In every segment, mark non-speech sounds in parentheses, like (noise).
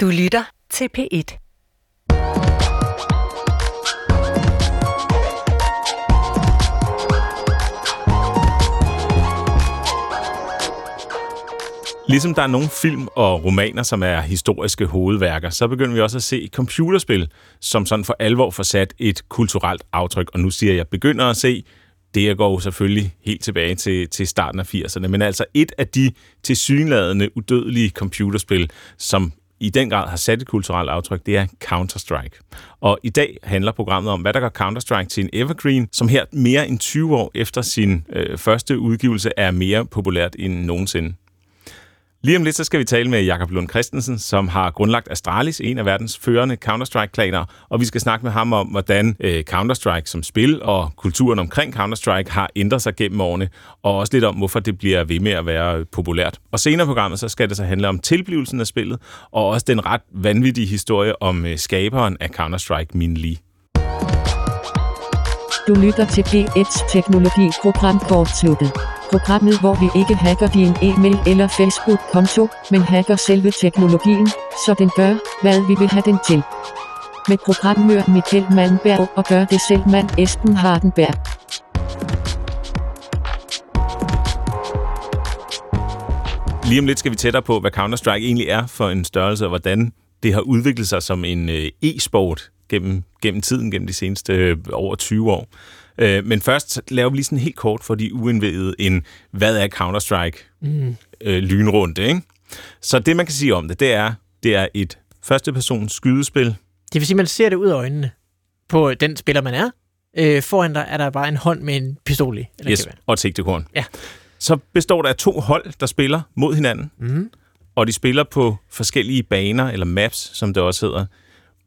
Du lytter til P1. Ligesom der er nogle film og romaner, som er historiske hovedværker, så begynder vi også at se computerspil, som sådan for alvor får sat et kulturelt aftryk. Og nu siger jeg, begynder at se, det går jo selvfølgelig helt tilbage til, til starten af 80'erne, men altså et af de tilsyneladende udødelige computerspil, som i den grad har sat et kulturelt aftryk, det er Counter-Strike. Og i dag handler programmet om, hvad der gør Counter-Strike til en evergreen, som her mere end 20 år efter sin øh, første udgivelse er mere populært end nogensinde. Lige om lidt så skal vi tale med Jakob Lund Christensen, som har grundlagt Astralis, en af verdens førende Counter-Strike-klaner, og vi skal snakke med ham om, hvordan øh, Counter-Strike som spil og kulturen omkring Counter-Strike har ændret sig gennem årene, og også lidt om, hvorfor det bliver ved med at være øh, populært. Og senere i programmet, så skal det så handle om tilblivelsen af spillet, og også den ret vanvittige historie om øh, skaberen af Counter-Strike, Min Lee. Du lytter til P1's teknologi-program kortsluttet. Programmet, hvor vi ikke hacker din e-mail eller Facebook-konto, men hacker selve teknologien, så den gør, hvad vi vil have den til. Med programmør Michael Malmberg og gør det selv mand Esben Hardenberg. Lige om lidt skal vi tættere på, hvad Counter-Strike egentlig er for en størrelse, og hvordan det har udviklet sig som en øh, e-sport gennem, gennem tiden, gennem de seneste øh, over 20 år. Øh, men først laver vi lige sådan helt kort for de uindvidede en, hvad er Counter-Strike mm. øh, lynrunde, ikke? Så det, man kan sige om det, det er, det er et førstepersons skydespil. Det vil sige, man ser det ud af øjnene på den spiller, man er. Øh, foran dig er der bare en hånd med en pistol i. Eller Yes, og et sigtekorn. Ja. Så består der af to hold, der spiller mod hinanden, Mm. og de spiller på forskellige baner, eller maps, som det også hedder,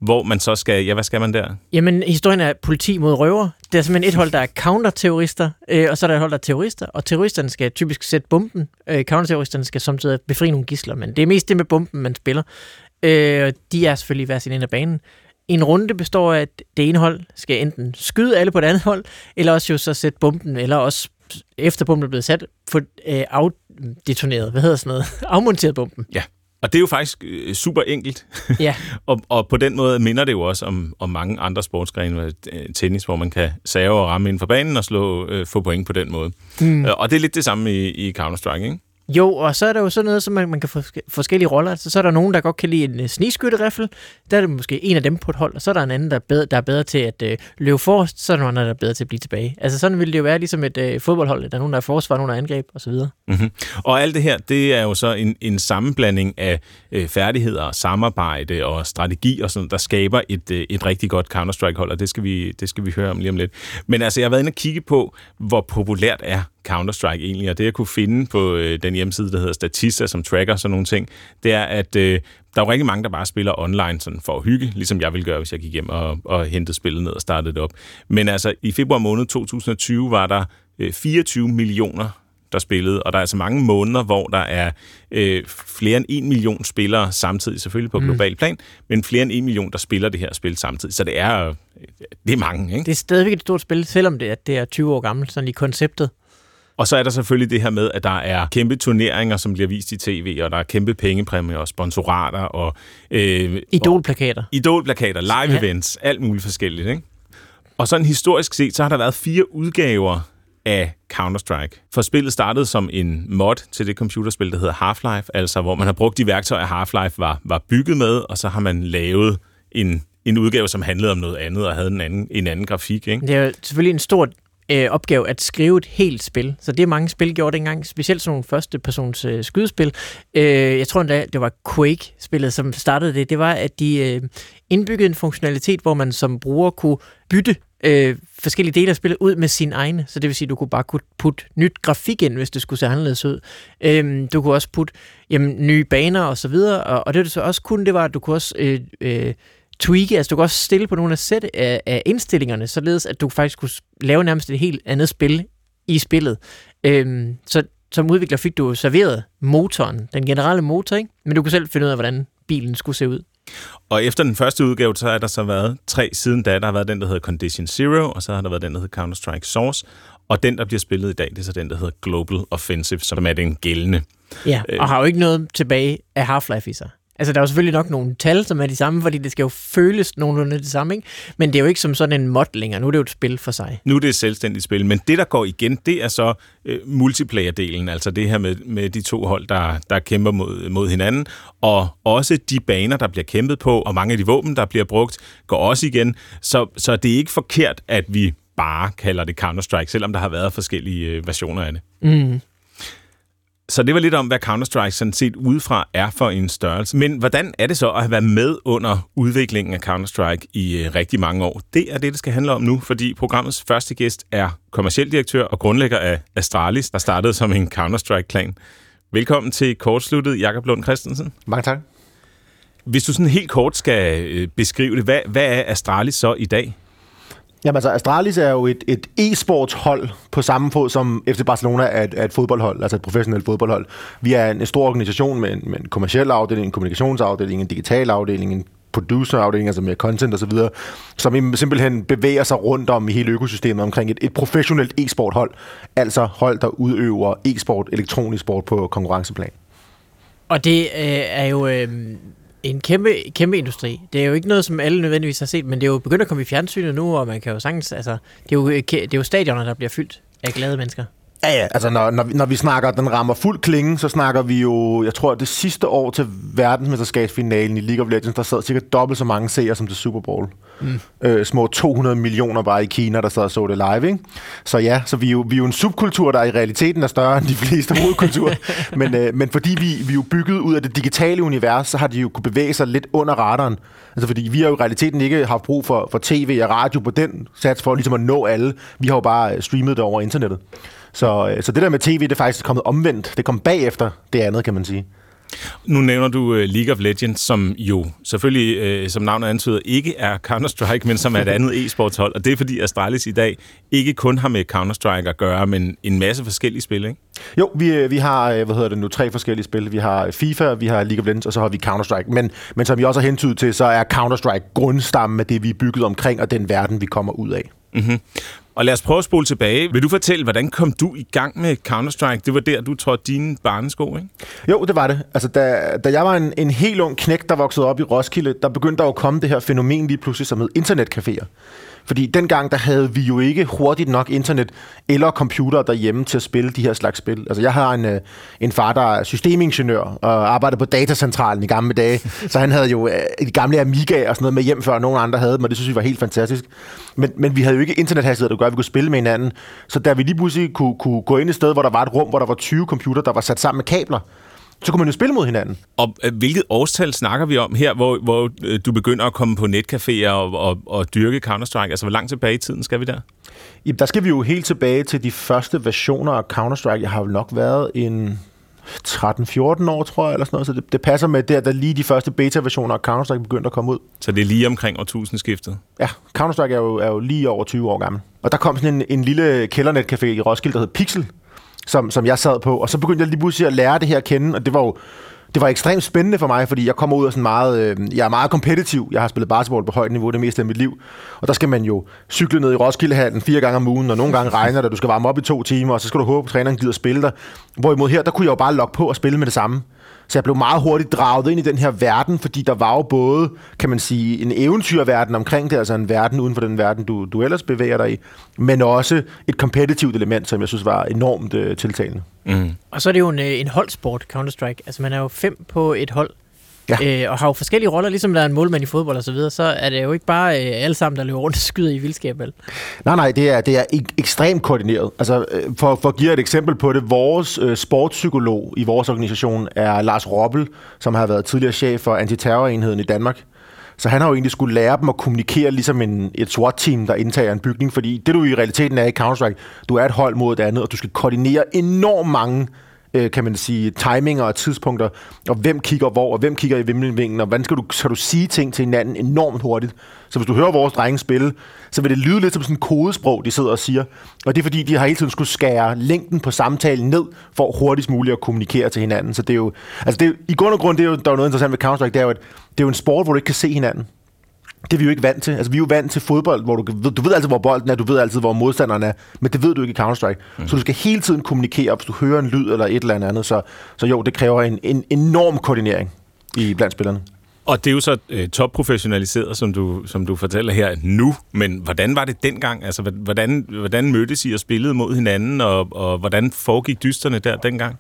hvor man så skal, ja, hvad skal man der? Jamen, historien er politi mod røver. Det er simpelthen et hold, der er counterterrorister, øh, og så er der et hold, der er terrorister, og terroristerne skal typisk sætte bomben. Øh, counterterroristerne skal samtidig befri nogle gisler, men det er mest det med bomben, man spiller. Øh, de er selvfølgelig hver sin ende af banen. En runde består af, at det ene hold skal enten skyde alle på det andet hold, eller også jo så sætte bomben, eller også efter bomben er blevet sat, få øh, afdetoneret, hvad hedder sådan noget, (laughs) afmonteret bomben. Og det er jo faktisk øh, super enkelt, Ja. (laughs) og, og på den måde minder det jo også om, om mange andre sportsgrene, øh, tennis, hvor man kan save og ramme inden for banen og slå, øh, få point på den måde. Mm. Og det er lidt det samme i, i Counter-Strike, ikke? Jo, og så er der jo sådan noget, som man, man kan få forskellige roller. Altså, så er der nogen, der godt kan lide en uh. Der er det måske en af dem på et hold, og så er der en anden, der er bedre, der er bedre til at øh, løbe forrest. Så er der nogen, der er bedre til at blive tilbage. Altså sådan ville det jo være ligesom et øh, fodboldhold. Der er nogen, der er forsvar, nogen, der er angreb osv. Mm-hmm. Og alt det her, det er jo så en, en sammenblanding af øh, færdigheder, samarbejde og strategi og sådan, der skaber et, øh, et rigtig godt Counter-Strike-hold, og det skal, vi, det skal vi høre om lige om lidt. Men altså, jeg har været inde og kigge på, hvor populært er Counter-Strike egentlig, og det jeg kunne finde på øh, den hjemmeside, der hedder Statista, som tracker sådan nogle ting, det er, at øh, der er jo rigtig mange, der bare spiller online sådan for at hygge, ligesom jeg ville gøre, hvis jeg gik hjem og, og hentede spillet ned og startede det op. Men altså, i februar måned 2020 var der øh, 24 millioner der spillede, og der er altså mange måneder, hvor der er øh, flere end en million spillere samtidig, selvfølgelig på mm. global plan, men flere end en million, der spiller det her spil samtidig. Så det er, øh, det er mange, ikke? Det er stadigvæk et stort spil, selvom det er, det er 20 år gammelt, sådan i konceptet. Og så er der selvfølgelig det her med, at der er kæmpe turneringer, som bliver vist i tv, og der er kæmpe pengepræmier og sponsorater og... Øh, Idolplakater. og idolplakater, live Ja. events, alt muligt forskelligt, ikke? Og sådan historisk set, så har der været fire udgaver af Counter-Strike. For spillet startede som en mod til det computerspil, der hedder Half-Life, altså hvor man har brugt de værktøjer, Half-Life var, var bygget med, og så har man lavet en, en udgave, som handlede om noget andet og havde en anden, en anden grafik, ikke? Det er jo selvfølgelig en stor øh, opgave at skrive et helt spil. Så det mange spil gjorde dengang, specielt sådan nogle første persons øh, skydespil. Øh, jeg tror endda, det var Quake-spillet, som startede det. Det var, at de øh, indbyggede en funktionalitet, hvor man som bruger kunne bytte øh, forskellige dele af spillet ud med sin egne. Så det vil sige, at du kunne bare kunne putte nyt grafik ind, hvis det skulle se anderledes ud. Øh, du kunne også putte jamen, nye baner og så videre. Og, og det, du så også kunne, det var, at du kunne også... Øh, øh, tweake, altså du kan også stille på nogle af sæt af, af indstillingerne, således at du faktisk kunne lave nærmest et helt andet spil i spillet. Øhm, så som udvikler fik du serveret motoren, den generelle motor, ikke? men du kunne selv finde ud af, hvordan bilen skulle se ud. Og efter den første udgave, så har der så været tre siden da. Der har været den, der hedder Condition Zero, og så har der været den, der hedder Counter-Strike Source. Og den, der bliver spillet i dag, det er så den, der hedder Global Offensive, som er den gældende. Ja, og har jo ikke noget tilbage af Half-Life i sig. Altså, der er jo selvfølgelig nok nogle tal, som er de samme, fordi det skal jo føles nogenlunde det samme, ikke? Men det er jo ikke som sådan en mod længere. Nu er det jo et spil for sig. Nu er det et selvstændigt spil, men det, der går igen, det er så øh, multiplayer-delen, altså det her med, med de to hold, der, der kæmper mod, mod hinanden, og også de baner, der bliver kæmpet på, og mange af de våben, der bliver brugt, går også igen. Så, så det er ikke forkert, at vi bare kalder det Counter-Strike, selvom der har været forskellige øh, versioner af det. Mm. Så det var lidt om, hvad Counter-Strike sådan set udefra er for en størrelse. Men hvordan er det så at have været med under udviklingen af Counter-Strike i øh, rigtig mange år? Det er det, det skal handle om nu, fordi programmets første gæst er kommerciel direktør og grundlægger af Astralis, der startede som en Counter-Strike-klan. Velkommen til kortsluttet, Jakob Lund Christensen. Mange tak. Hvis du sådan helt kort skal øh, beskrive det, hvad, hvad er Astralis så i dag? Jamen altså, Astralis er jo et, et e-sportshold på samme fod som FC Barcelona er et, er et fodboldhold, altså et professionelt fodboldhold. Vi er en, en stor organisation med en, med en kommersiel afdeling, en kommunikationsafdeling, en digital afdeling, en producerafdeling, altså med content osv., som simpelthen bevæger sig rundt om i hele økosystemet omkring et, et professionelt e-sporthold, altså hold, der udøver e-sport, elektronisk sport på konkurrenceplan. Og det øh, er jo øh, en kæmpe, kæmpe industri. Det er jo ikke noget, som alle nødvendigvis har set, men det er jo begyndt at komme i fjernsynet nu, og man kan jo sagtens, altså, det er jo, øh, det er jo stadioner, der bliver fyldt af glade mennesker. Ja, ja, altså når, når, vi, når vi snakker, den rammer fuld klinge, så snakker vi jo, jeg tror, det sidste år til verdensmesterskabsfinalen i League of Legends, der sad cirka dobbelt så mange seere som til Super Bowl. Mm. Øh, små 200 millioner bare i Kina, der sad og så det live, ikke? Så ja, så vi er, jo, vi er jo en subkultur, der i realiteten er større end de fleste hovedkulturer. (laughs) men, øh, men fordi vi, vi er jo bygget ud af det digitale univers, så har de jo kunne bevæge sig lidt under radaren. Altså fordi vi har jo i realiteten ikke haft brug for, for tv og radio på den sats for ligesom at nå alle. Vi har jo bare streamet det over internettet. Så, øh, så det der med tv, det er faktisk kommet omvendt. Det kom bagefter det andet, kan man sige. Nu nævner du øh, League of Legends, som jo selvfølgelig, øh, som navnet antyder, ikke er Counter-Strike, men som er et (laughs) andet e-sportshold. Og det er fordi Astralis i dag ikke kun har med Counter-Strike at gøre, men en masse forskellige spil, ikke? Jo, vi, vi har, hvad hedder det nu, tre forskellige spil. Vi har FIFA, vi har League of Legends, og så har vi Counter-Strike. Men, men som vi også har hentydet til, så er Counter-Strike grundstammen af det, vi er bygget omkring, og den verden, vi kommer ud af. Mm-hmm. Og lad os prøve at spole tilbage. Vil du fortælle, hvordan kom du i gang med Counter-Strike? Det var der, du trådte dine barnesko, ikke? Jo, det var det. Altså, da, da jeg var en, en helt ung knæk, der voksede op i Roskilde, der begyndte der jo at komme det her fænomen lige pludselig, som hed internetcaféer. Fordi dengang, der havde vi jo ikke hurtigt nok internet eller computer derhjemme til at spille de her slags spil. Altså, jeg har en, øh, en far, der er systemingeniør og arbejdede på datacentralen i gamle dage. så han havde jo øh, de gamle Amiga og sådan noget med hjem, før nogen andre havde dem, og det synes vi var helt fantastisk. Men, men vi havde jo ikke internethastighed, der gør, at vi kunne spille med hinanden. Så da vi lige pludselig kunne, kunne gå ind et sted, hvor der var et rum, hvor der var 20 computer, der var sat sammen med kabler, så kunne man jo spille mod hinanden. Og øh, hvilket årstal snakker vi om her, hvor, hvor øh, du begynder at komme på netcaféer og, og, og dyrke Counter-Strike? Altså, hvor langt tilbage i tiden skal vi der? Jamen, der skal vi jo helt tilbage til de første versioner af Counter-Strike. Jeg har jo nok været en 13-14 år, tror jeg, eller sådan noget. Så det, det passer med der, der lige de første beta-versioner af Counter-Strike begyndte at komme ud. Så det er lige omkring årtusindskiftet? Ja, Counter-Strike er jo, er jo lige over 20 år gammel. Og der kom sådan en, en lille kældernet-café i Roskilde, der hed Pixel, som, som jeg sad på. Og så begyndte jeg lige pludselig at lære det her at kende, og det var jo det var ekstremt spændende for mig, fordi jeg kommer ud af sådan meget, øh, jeg er meget kompetitiv. Jeg har spillet basketball på højt niveau det meste af mit liv. Og der skal man jo cykle ned i Roskildehallen fire gange om ugen, og nogle gange regner det, du skal varme op i to timer, og så skal du håbe, at træneren gider spille dig. Hvorimod her, der kunne jeg jo bare logge på og spille med det samme. Så jeg blev meget hurtigt draget ind i den her verden, fordi der var jo både, kan man sige, en eventyrverden omkring det, altså en verden uden for den verden, du, du ellers bevæger dig i, men også et kompetitivt element, som jeg synes var enormt uh, tiltalende. Mm. Og så er det jo en, øh, en holdsport, Counter-Strike. Altså man er jo fem på et hold, Ja. Øh, og har jo forskellige roller, ligesom der er en målmand i fodbold og så videre, så er det jo ikke bare øh, alle sammen, der løber rundt og skyder i vildskab, vel? Nej, nej, det er, det er ek- ekstremt koordineret. Altså, øh, for, for at give et eksempel på det, vores øh, sportspsykolog i vores organisation er Lars Robbel, som har været tidligere chef for antiterrorenheden i Danmark. Så han har jo egentlig skulle lære dem at kommunikere ligesom en, et SWAT-team, der indtager en bygning, fordi det du i realiteten er i Counter-Strike, du er et hold mod et andet, og du skal koordinere enormt mange øh, kan man sige, timinger og tidspunkter, og hvem kigger hvor, og hvem kigger i vimmelvingen, og hvordan skal du, skal du sige ting til hinanden enormt hurtigt. Så hvis du hører vores drenge spille, så vil det lyde lidt som sådan en kodesprog, de sidder og siger. Og det er fordi, de har hele tiden skulle skære længden på samtalen ned, for hurtigst muligt at kommunikere til hinanden. Så det er jo, altså det er, i grund og grund, det er jo, der er noget interessant ved Counter-Strike, det er jo, at det er jo en sport, hvor du ikke kan se hinanden. Det er vi jo ikke vant til. Altså, vi er jo vant til fodbold, hvor du, du ved altid, hvor bolden er, du ved altid, hvor modstanderen er, men det ved du ikke i Counter-Strike. Mm. Så du skal hele tiden kommunikere, hvis du hører en lyd eller et eller andet. Så, så jo, det kræver en, en enorm koordinering. i blandt spillerne. Og det er jo så øh, topprofessionaliseret, som du, som du fortæller her nu, men hvordan var det dengang? Altså, hvordan, hvordan mødtes I og spillede mod hinanden, og, og hvordan foregik dysterne der dengang?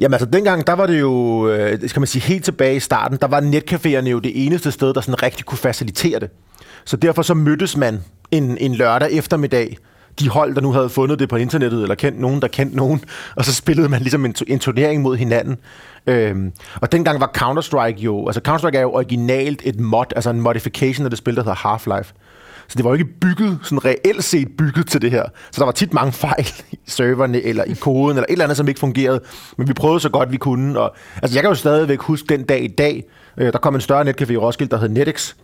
Jamen altså, dengang, der var det jo, øh, skal man sige, helt tilbage i starten, der var netcaféerne jo det eneste sted, der sådan rigtig kunne facilitere det. Så derfor så mødtes man en, en lørdag eftermiddag, de hold, der nu havde fundet det på internettet, eller kendt nogen, der kendte nogen, og så spillede man ligesom en, en turnering mod hinanden. Øhm, og dengang var Counter-Strike jo, altså Counter-Strike er jo originalt et mod, altså en modification af det spil, der hedder Half-Life. Så det var jo ikke bygget, sådan reelt set bygget til det her. Så der var tit mange fejl i serverne, eller i koden, eller et eller andet, som ikke fungerede. Men vi prøvede så godt, vi kunne. Og, altså jeg kan jo stadigvæk huske den dag i dag, øh, der kom en større netcafé i Roskilde, der hed Netix.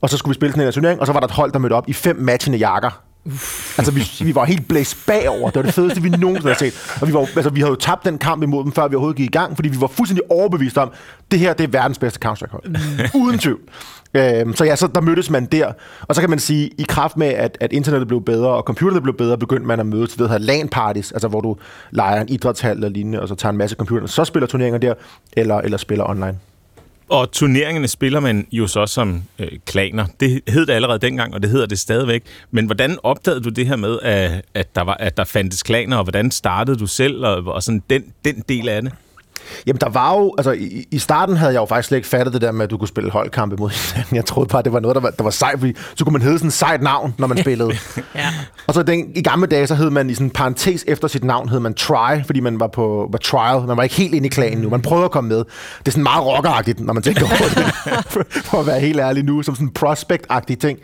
Og så skulle vi spille sådan en turnering, og så var der et hold, der mødte op i fem matchende jakker. Uff. Altså, vi, vi var helt blæst bagover. Det var det fedeste, vi nogensinde havde set. Og vi, var, altså, vi havde jo tabt den kamp imod dem, før vi overhovedet gik i gang, fordi vi var fuldstændig overbevist om, det her det er verdens bedste Counter-Strike-hold. Mm. Uden tvivl. Øhm, så ja, så der mødtes man der. Og så kan man sige, i kraft med, at, at internettet blev bedre, og computerne blev bedre, begyndte man at møde til det, hedder LAN-parties, altså hvor du leger en idrætshal eller lignende, og så tager en masse computer, så spiller turneringer der, eller, eller spiller online. Og turneringerne spiller man jo så som øh, klaner. Det hed det allerede dengang, og det hedder det stadigvæk. Men hvordan opdagede du det her med, at, at, der, var, at der fandtes klaner, og hvordan startede du selv, og, og sådan den, den del af det? Jamen, der var jo... Altså, i, i starten havde jeg jo faktisk slet ikke fattet det der med, at du kunne spille holdkampe mod (laughs) hinanden. Jeg troede bare, det var noget, der var, der var sejt, fordi så kunne man hedde sådan et sejt navn, når man (laughs) spillede. ja. Og så den, i gamle dage, så hed man i sådan en parentes efter sit navn, hed man Try, fordi man var på var trial. Man var ikke helt inde i klanen nu. Man prøvede at komme med. Det er sådan meget rockeragtigt, når man tænker over det. (laughs) for at være helt ærlig nu, som sådan en prospect-agtig ting.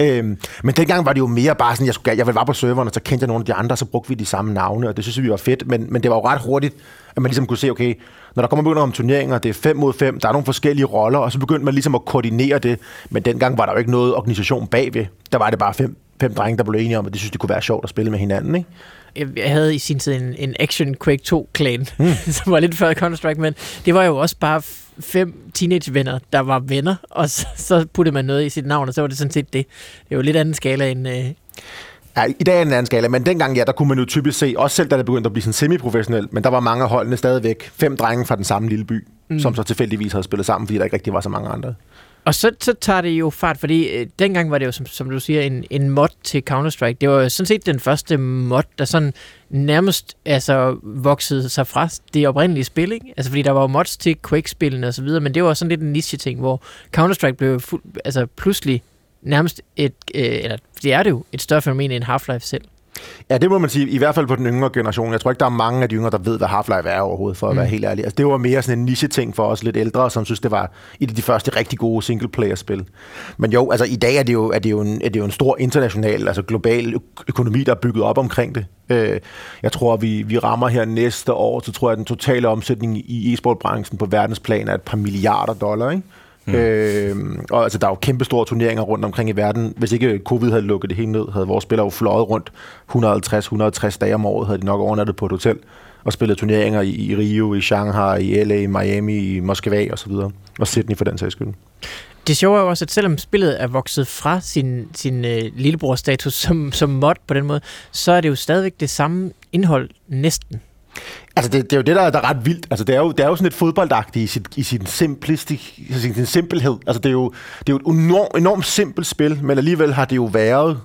Øhm, men dengang var det jo mere bare sådan, jeg, skulle, jeg var på serveren, og så kendte jeg nogle af de andre, og så brugte vi de samme navne, og det synes vi var fedt. Men, men det var jo ret hurtigt, at man ligesom kunne se, okay, når der kommer begynder om turneringer, det er 5 mod 5, der er nogle forskellige roller, og så begyndte man ligesom at koordinere det. Men dengang var der jo ikke noget organisation bagved. Der var det bare fem, fem drenge, der blev enige om, at det synes, det kunne være sjovt at spille med hinanden, ikke? jeg havde i sin tid en, en Action Quake 2-klan, mm. (laughs) som var lidt før Counter-Strike, men det var jo også bare fem teenage-venner, der var venner, og så, så puttede man noget i sit navn, og så var det sådan set det. Det er jo lidt anden skala end... Øh... Ja, i dag er en anden skala, men dengang, ja, der kunne man jo typisk se, også selv da det begyndte at blive sådan semi-professionelt, men der var mange af holdene stadigvæk fem drenge fra den samme lille by, mm. som så tilfældigvis havde spillet sammen, fordi der ikke rigtig var så mange andre. Og så, så tager det jo fart, fordi øh, dengang var det jo, som, som du siger, en, en mod til Counter-Strike. Det var sådan set den første mod, der sådan nærmest altså, voksede sig fra det oprindelige spil. Ikke? Altså, fordi der var jo mods til Quake-spillene og så videre, men det var sådan lidt en niche-ting, hvor Counter-Strike blev fuld, altså, pludselig nærmest et, øh, eller det er det jo, et større fænomen end Half-Life selv. Ja, det må man sige, i hvert fald på den yngre generation. Jeg tror ikke, der er mange af de yngre, der ved, hvad Half-Life er overhovedet, for at mm. være helt ærlig. Altså, det var mere sådan en niche-ting for os lidt ældre, som synes, det var et af de første rigtig gode single-player-spil. Men jo, altså i dag er det jo, er det jo, en, er det jo en stor international, altså global økonomi, der er bygget op omkring det. Øh, jeg tror, vi, vi rammer her næste år, så tror jeg, at den totale omsætning i e-sportbranchen på verdensplan er et par milliarder dollar, ikke? Mm. Øh, og altså, der er jo kæmpe store turneringer rundt omkring i verden. Hvis ikke covid havde lukket det hele ned, havde vores spillere jo fløjet rundt 150-160 dage om året, havde de nok overnattet på et hotel og spillet turneringer i, i Rio, i Shanghai, i LA, i Miami, i Moskva og så videre. Og Sydney for den sags skyld. Det sjove er jo også, at selvom spillet er vokset fra sin, sin øh, lillebror-status som, som mod på den måde, så er det jo stadigvæk det samme indhold næsten. Altså, det, det er jo det, der er, der er ret vildt. Altså, det er jo, det er jo sådan lidt fodboldagtigt i, sin, i sin, simplistik, i sin simpelhed. Altså, det er jo, det er jo et enormt, enormt simpelt spil, men alligevel har det jo været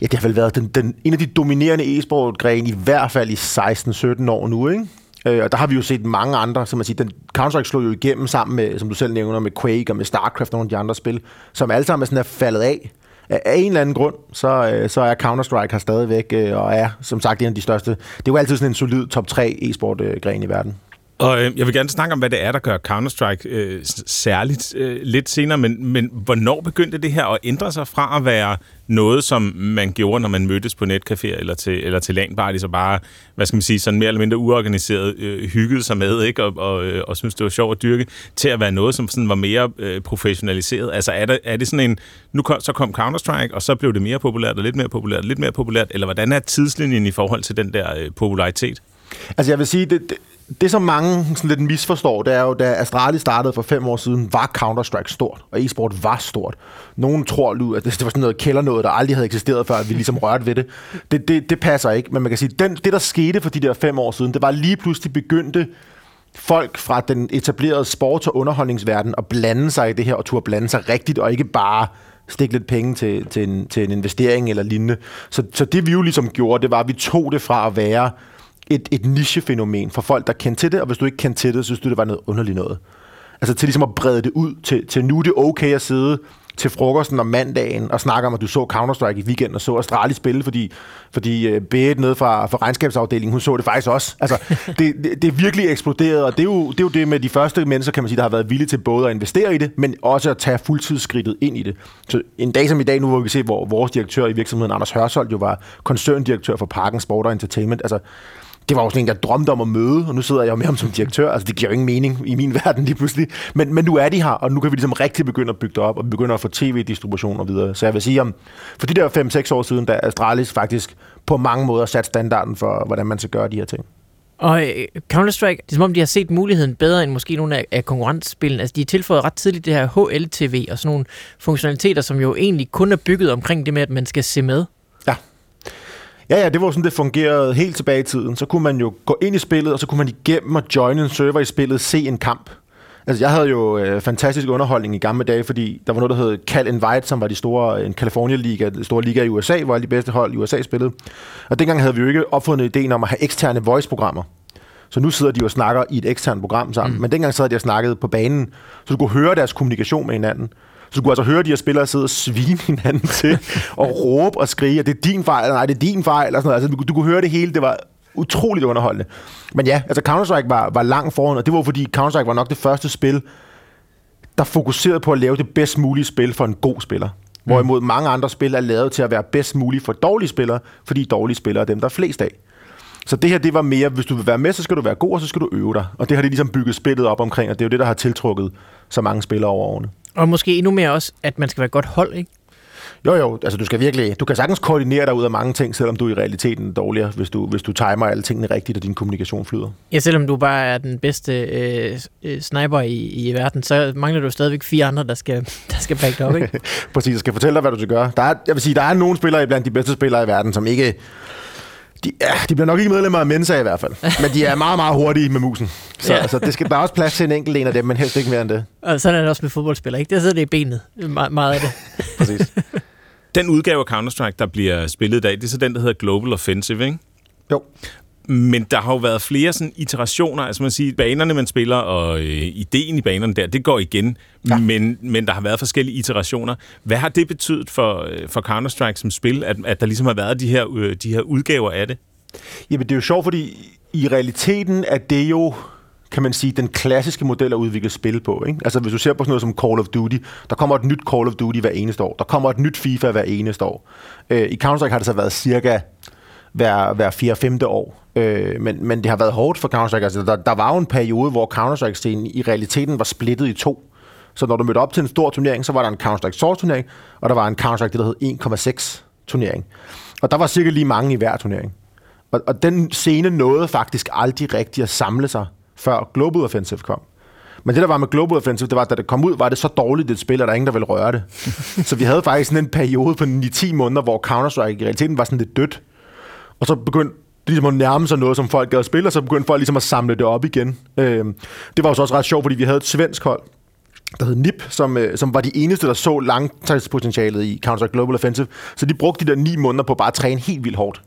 ja, det har vel været den, den, en af de dominerende e-sport-grene, i hvert fald i 16-17 år nu, ikke? Øh, og der har vi jo set mange andre, som man siger, den Counter-Strike slog jo igennem sammen med, som du selv nævner, med Quake og med StarCraft og nogle af de andre spil, som alle sammen er sådan er faldet af af en eller anden grund, så, øh, så er Counter-Strike her stadigvæk, øh, og er som sagt en af de største. Det er jo altid sådan en solid top 3 e-sport-gren øh, i verden. Og øh, jeg vil gerne snakke om, hvad det er, der gør Counter-Strike øh, særligt øh, lidt senere, men, men hvornår begyndte det her at ændre sig fra at være noget, som man gjorde, når man mødtes på netcaféer eller til, eller til LAN-party, så bare, hvad skal man sige, sådan mere eller mindre uorganiseret øh, hyggede sig med, ikke? Og, og, øh, og synes, det var sjovt at dyrke, til at være noget, som sådan var mere øh, professionaliseret. Altså er, det, er det sådan en, nu kom, så kom Counter-Strike, og så blev det mere populært, og lidt mere populært, og lidt mere populært, eller hvordan er tidslinjen i forhold til den der øh, popularitet? Altså jeg vil sige, det, det, det, som mange sådan lidt misforstår, det er jo, da Astralis startede for fem år siden, var Counter-Strike stort, og e-sport var stort. Nogen tror, at det var sådan noget kælder noget, der aldrig havde eksisteret før, at vi ligesom rørte ved det. Det, det, det passer ikke, men man kan sige, den, det der skete for de der fem år siden, det var lige pludselig begyndte folk fra den etablerede sports- og underholdningsverden og blande sig i det her, og turde blande sig rigtigt, og ikke bare stikke lidt penge til, til, en, til en investering eller lignende. Så, så det vi jo ligesom gjorde, det var, at vi tog det fra at være et, et nichefænomen for folk, der kendte til det, og hvis du ikke kendte til det, så synes du, det var noget underligt noget. Altså til ligesom at brede det ud til, til nu er det okay at sidde til frokosten om mandagen og snakke om, at du så Counter-Strike i weekenden og så Astralis spille, fordi, fordi uh, Beat nede fra, fra regnskabsafdelingen, hun så det faktisk også. Altså, (laughs) det, det, det er virkelig eksploderet, og det er, jo, det er jo det med de første mennesker, kan man sige, der har været villige til både at investere i det, men også at tage fuldtidsskridtet ind i det. Så en dag som i dag, nu hvor vi kan se, hvor vores direktør i virksomheden, Anders Hørsholdt, jo var koncerndirektør for Parken Sport og Entertainment. Altså, det var jo sådan en, jeg drømte om at møde, og nu sidder jeg jo med ham som direktør. Altså, det giver jo ingen mening i min verden lige pludselig. Men, men nu er de her, og nu kan vi ligesom rigtig begynde at bygge det op, og vi begynder at få tv-distribution og videre. Så jeg vil sige, om for de der 5-6 år siden, da Astralis faktisk på mange måder sat standarden for, hvordan man skal gøre de her ting. Og øh, Counter-Strike, det er som om, de har set muligheden bedre end måske nogle af, af konkurrencespillene. Altså, de er tilføjet ret tidligt det her HLTV og sådan nogle funktionaliteter, som jo egentlig kun er bygget omkring det med, at man skal se med. Ja. Ja, ja, det var sådan, det fungerede helt tilbage i tiden. Så kunne man jo gå ind i spillet, og så kunne man igennem og joine en server i spillet se en kamp. Altså, jeg havde jo øh, fantastisk underholdning i gamle dage, fordi der var noget, der hed Cal Invite, som var de store, en California-liga, den store liga i USA, hvor alle de bedste hold i USA spillede. Og dengang havde vi jo ikke opfundet ideen om at have eksterne voice-programmer. Så nu sidder de og snakker i et eksternt program sammen. Mm. Men dengang sad de og snakkede på banen, så du kunne høre deres kommunikation med hinanden. Så du kunne altså høre de her spillere sidde og svine hinanden (laughs) til, og råbe og skrige, at det er din fejl, nej, det er din fejl, og sådan noget. Altså, du, du kunne høre det hele, det var utroligt underholdende. Men ja, altså Counter-Strike var, var langt foran, og det var fordi Counter-Strike var nok det første spil, der fokuserede på at lave det bedst mulige spil for en god spiller. Hvorimod mange andre spil er lavet til at være bedst mulige for dårlige spillere, fordi dårlige spillere er dem, der er flest af. Så det her, det var mere, hvis du vil være med, så skal du være god, og så skal du øve dig. Og det har de ligesom bygget spillet op omkring, og det er jo det, der har tiltrukket så mange spillere over årene. Og måske endnu mere også, at man skal være et godt hold, ikke? Jo, jo, altså du skal virkelig, du kan sagtens koordinere dig ud af mange ting, selvom du i realiteten er dårligere, hvis du, hvis du timer alle tingene rigtigt, og din kommunikation flyder. Ja, selvom du bare er den bedste øh, øh, sniper i, i verden, så mangler du stadigvæk fire andre, der skal, (laughs) der skal back op, ikke? (laughs) Præcis, jeg skal fortælle dig, hvad du skal gøre. Der er, jeg vil sige, der er nogle spillere blandt de bedste spillere i verden, som ikke... De, ja, de bliver nok ikke medlemmer af Mensa i hvert fald, (laughs) men de er meget, meget hurtige med musen. Så Ja. altså, det skal bare også plads til en enkelt en af dem, men helst ikke mere end det. Og sådan er det også med fodboldspillere, ikke? Der sidder det i benet, Me- meget af det. (laughs) Præcis. Den udgave af Counter-Strike, der bliver spillet i dag, det er så den, der hedder Global Offensive, ikke? Jo. Men der har jo været flere sådan iterationer, altså man siger, banerne, man spiller, og øh, ideen i banerne der, det går igen, ja. Men, men der har været forskellige iterationer. Hvad har det betydet for, øh, for Counter-Strike som spil, at, at der ligesom har været de her, øh, de her udgaver af det? Jamen, det er jo sjovt, fordi i realiteten er det jo kan man sige, den klassiske model at udvikle spil på. Ikke? Altså hvis du ser på sådan noget som Call of Duty, der kommer et nyt Call of Duty hver eneste år. Der kommer et nyt FIFA hver eneste år. Øh, I Counter-Strike har det så været cirka hver, hver 4-5 år. Øh, men, men det har været hårdt for Counter-Strike. Altså, der, der var jo en periode, hvor Counter-Strike-scenen i realiteten var splittet i to. Så når du mødte op til en stor turnering, så var der en Counter-Strike Source turnering, og der var en Counter-Strike, det der hed 1,6 turnering. Og der var cirka lige mange i hver turnering. Og, og den scene nåede faktisk aldrig rigtigt at samle sig, før Global Offensive kom. Men det, der var med Global Offensive, det var, at da det kom ud, var det så dårligt et spil, at der er ingen, der ville røre det. (laughs) så vi havde faktisk sådan en periode på 9-10 måneder, hvor Counter-Strike i realiteten var sådan lidt dødt. Og så begyndte ligesom at nærme sig noget, som folk gad at spille, og så begyndte folk ligesom at samle det op igen. Øh, det var jo så også ret sjovt, fordi vi havde et svensk hold, der hed NIP, som, øh, som var de eneste, der så langtidspotentialet i Counter-Strike Global Offensive. Så de brugte de der ni måneder på bare at træne helt vildt hårdt.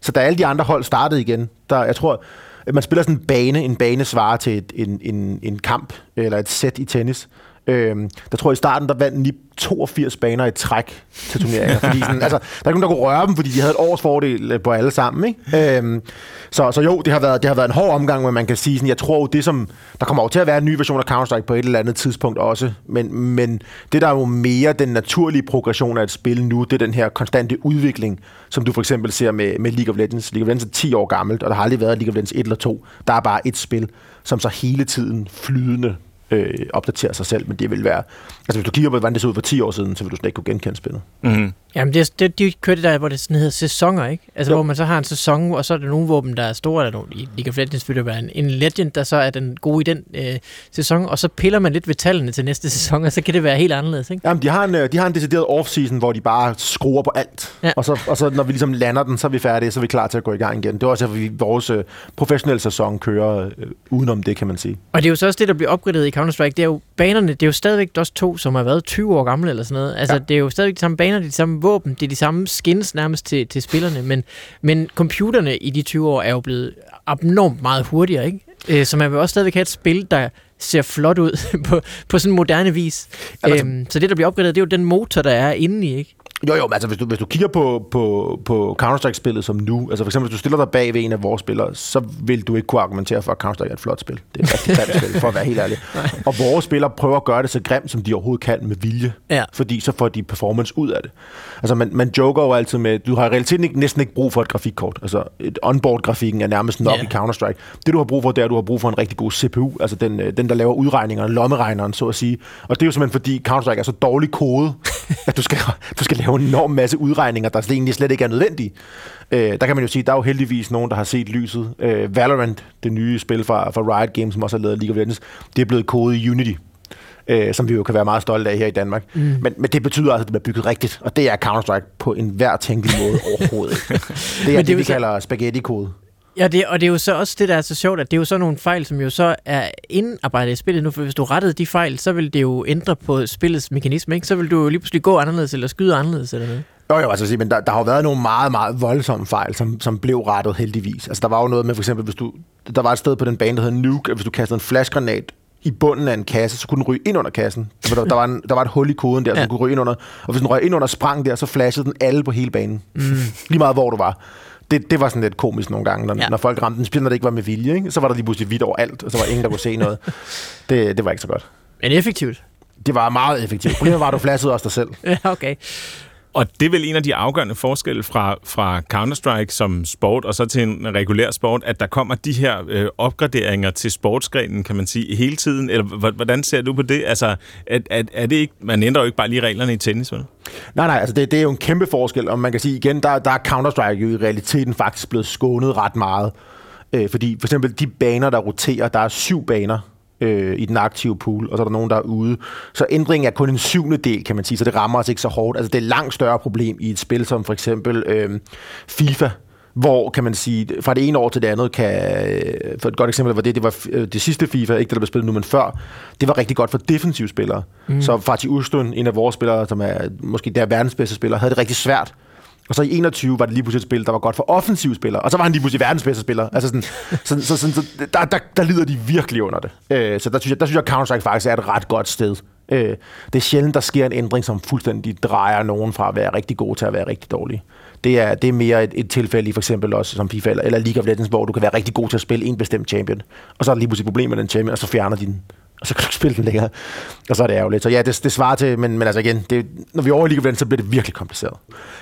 Så da alle de andre hold startede igen, der, jeg tror, at man spiller sådan en bane, en bane svarer til et, en, en, en kamp, eller et sæt i tennis. Øhm, der tror jeg i starten, der vandt NIP 82 baner i træk til turneringer. fordi sådan, (laughs) altså, der er ikke nogen, der kunne røre dem, fordi de havde et års fordel øh, på alle sammen. Ikke? Øhm, så, så jo, det har, været, det har været en hård omgang, men man kan sige, sådan, jeg tror det som, der kommer jo til at være en ny version af Counter-Strike på et eller andet tidspunkt også, men, men det der er jo mere den naturlige progression af et spil nu, det er den her konstante udvikling, som du for eksempel ser med, med League of Legends. League of Legends er 10 år gammelt, og der har aldrig været League of Legends 1 eller 2. Der er bare et spil, som så hele tiden flydende øh, opdatere sig selv, men det vil være... Altså hvis du kigger på, hvordan det så ud for 10 år siden, så vil du slet ikke kunne genkende spillet. Mm-hmm. Jamen, det, er- det, de kører det der, hvor det sådan hedder sæsoner, ikke? Altså, Jo. hvor man så har en sæson, og så er der nogle våben, der er store, eller nogle, League of Legends vil være en, en legend, der så er den gode i den øh, sæson, og så piller man lidt ved tallene til næste sæson, og så kan det være helt anderledes, ikke? Jamen, de har en, øh, de har en decideret off-season, hvor de bare skruer på alt. Ja. Og, så, og så når vi ligesom lander den, så er vi færdige, så er vi klar til at gå i gang igen. Det er også derfor, vi vores øh, professionelle sæson kører øh, udenom det, kan man sige. Og det er jo så også det, der bliver opgraderet i Counter-Strike. Det er jo banerne, det er jo stadigvæk DOS 2, som har været 20 år gamle eller sådan noget. Altså, Ja. det er jo stadigvæk de samme baner, er de samme våben, det er de samme skins nærmest til, til spillerne. Men, men computerne i de 20 år er jo blevet abnormt meget hurtigere, ikke? Øh, Så man vil også stadigvæk have et spil, der ser flot ud (laughs) på, på sådan moderne vis. Øhm, så det, der bliver opgraderet, det er jo den motor, der er inde i, ikke? Jo, jo, men altså hvis du, hvis du kigger på, på, på Counter-Strike-spillet som nu, altså for eksempel hvis du stiller dig bag ved en af vores spillere, så vil du ikke kunne argumentere for, at Counter-Strike er et flot spil. Det er et rigtig grimt spil, for at være helt ærlig. (laughs) Og vores spillere prøver at gøre det så grimt, som de overhovedet kan med vilje, Ja. fordi så får de performance ud af det. Altså man, man joker jo altid med, du har i realiteten ikke, næsten ikke brug for et grafikkort. Altså et onboard-grafikken er nærmest nok Ja. i Counter-Strike. Det du har brug for, det er, at du har brug for en rigtig god CPU, altså den, øh, den der laver udregningerne, lommeregneren, så at sige. Og det er jo simpelthen fordi Counter-Strike er så dårlig kode, (laughs) at du skal, du skal lave en enorm masse udregninger, der egentlig slet ikke er nødvendige. Øh, der kan man jo sige, der er jo heldigvis nogen, der har set lyset. Øh, Valorant, det nye spil fra, fra Riot Games, som også har lavet League of Legends, det er blevet kodet i Unity. Øh, som vi jo kan være meget stolte af her i Danmark. Mm. Men, men det betyder altså, at det bliver bygget rigtigt, og det er Counter-Strike på en hver tænkelig måde overhovedet. (laughs) Det er det det, er vi så- kalder spaghetti-kode. Ja, det, og det er jo så også det, der er så sjovt, at det er jo så nogle fejl, som jo så er indarbejdet i spillet nu, for hvis du rettede de fejl, så vil det jo ændre på spillets mekanisme, ikke? Så vil du jo lige pludselig gå anderledes, eller skyde anderledes, eller noget. Jo, jo, altså, sige, men der, der har jo været nogle meget, meget voldsomme fejl, som, som blev rettet heldigvis. Altså, der var jo noget med, for eksempel, hvis du, der var et sted på den bane, der hedder Nuke, at hvis du kastede en flashgranat i bunden af en kasse, så kunne den ryge ind under kassen. Der, der, var, en, der var et hul i koden der, så Ja. den kunne ryge ind under. Og hvis den røg ind under sprang der, så flashede den alle på hele banen. Mm. Lige meget, hvor du var. Det, det var sådan lidt komisk nogle gange, når, ja. Når folk ramte den, specielt når det ikke var med vilje. Ikke? Så var der lige pludselig hvidt over alt, og så var ingen, der kunne se noget. (laughs) Det, det var ikke så godt. Men effektivt. Det var meget effektivt. Problemet var, at du flashede også dig selv. (laughs) Ja, okay. Og det er vel en af de afgørende forskelle fra, fra Counter-Strike som sport, og så til en regulær sport, at der kommer de her øh, opgraderinger til sportsgrenen, kan man sige, hele tiden. Eller hvordan ser du på det? Altså, er, er, er det ikke, man ændrer jo ikke bare lige reglerne i tennis, vel? Nej, nej, altså det, det er jo en kæmpe forskel, og man kan sige igen, der, der er Counter-Strike jo i realiteten faktisk blevet skånet ret meget. Øh, fordi for eksempel de baner, der roterer, der er syv baner øh, i den aktive pool, og så er der nogen, der er ude. Så ændringen er kun en syvende del, kan man sige, så det rammer os ikke så hårdt. Altså det er et langt større problem i et spil som for eksempel øh, FIFA, hvor kan man sige, fra det ene år til det andet kan, øh, for et godt eksempel var det, det var øh, det sidste FIFA, ikke det der blev spillet nu, men før, det var rigtig godt for defensive spillere. Mm. Så Fatih Ustun, en af vores spillere, som er måske der verdens bedste spiller, havde det rigtig svært. Og så i 21 var det lige pludselig et spil, der var godt for offensive spillere. Og så var han lige pludselig verdens bedste spiller. Altså sådan, så, så, så, så der, der, der lider de virkelig under det. Øh, så der synes jeg, der synes jeg Counter-Strike faktisk er et ret godt sted. Øh, det er sjældent, der sker en ændring, som fuldstændig drejer nogen fra at være rigtig god til at være rigtig dårlig. Det er, det er mere et, et tilfælde i for eksempel også som FIFA eller, eller League of Legends, hvor du kan være rigtig god til at spille en bestemt champion. Og så er der lige pludselig et problem med den champion, og så fjerner din og så kan du ikke spille den længere. Og så er det ærgerligt. Så ja, det, det svarer til, men, men altså igen, det, når vi overligger over i så bliver det virkelig kompliceret.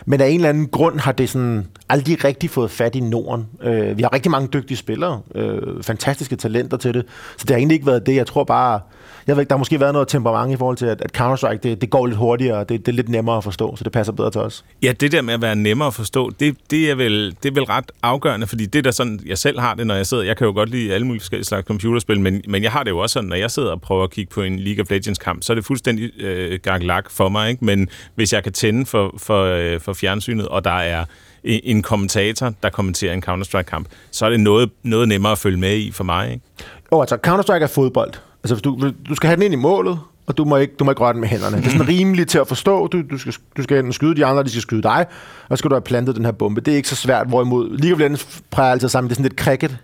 Men af en eller anden grund har det sådan aldrig rigtig fået fat i Norden. Øh, vi har rigtig mange dygtige spillere, øh, fantastiske talenter til det, så det har egentlig ikke været det. Jeg tror bare, jeg ved ikke, der har måske været noget temperament i forhold til, at, at Counter-Strike, det, det går lidt hurtigere, og det, det er lidt nemmere at forstå, så det passer bedre til os. Ja, det der med at være nemmere at forstå, det, det, er, vel, det er vel ret afgørende, fordi det der sådan, jeg selv har det, når jeg sidder, jeg kan jo godt lide alle mulige forskellige slags computerspil, men, men jeg har det jo også sådan, når jeg sidder og prøver at kigge på en League of Legends kamp, så er det fuldstændig øh, gaggelak for mig, ikke? men hvis jeg kan tænde for, for, øh, for fjernsynet, og der er en en kommentator, der kommenterer en Counter-Strike-kamp, så er det noget, noget nemmere at følge med i for mig. Ikke? Jo, altså Counter-Strike er fodbold. Altså hvis du, du skal have den ind i målet, og du må ikke, du må ikke røre den med hænderne. Det er sådan rimeligt til at forstå. Du, du, skal, du skal enten skyde de andre, de skal skyde dig, og så skal du have plantet den her bombe. Det er ikke så svært, hvorimod League of Legends præger altid sammen. Det er sådan lidt cricket.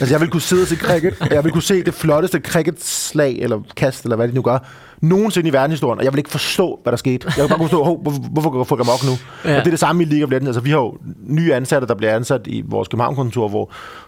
Altså jeg vil kunne sidde til cricket, og jeg vil kunne se det flotteste cricket-slag, eller kast, eller hvad de nu gør, nogensinde i verdenshistorien, og jeg vil ikke forstå, hvad der skete. Jeg kan bare kunne forstå, "Hov, hvorfor, går folk amok nu? Ja. Og det er det samme i League of Legends. Altså vi har jo nye ansatte, der bliver ansat i vores København-kontor, hvor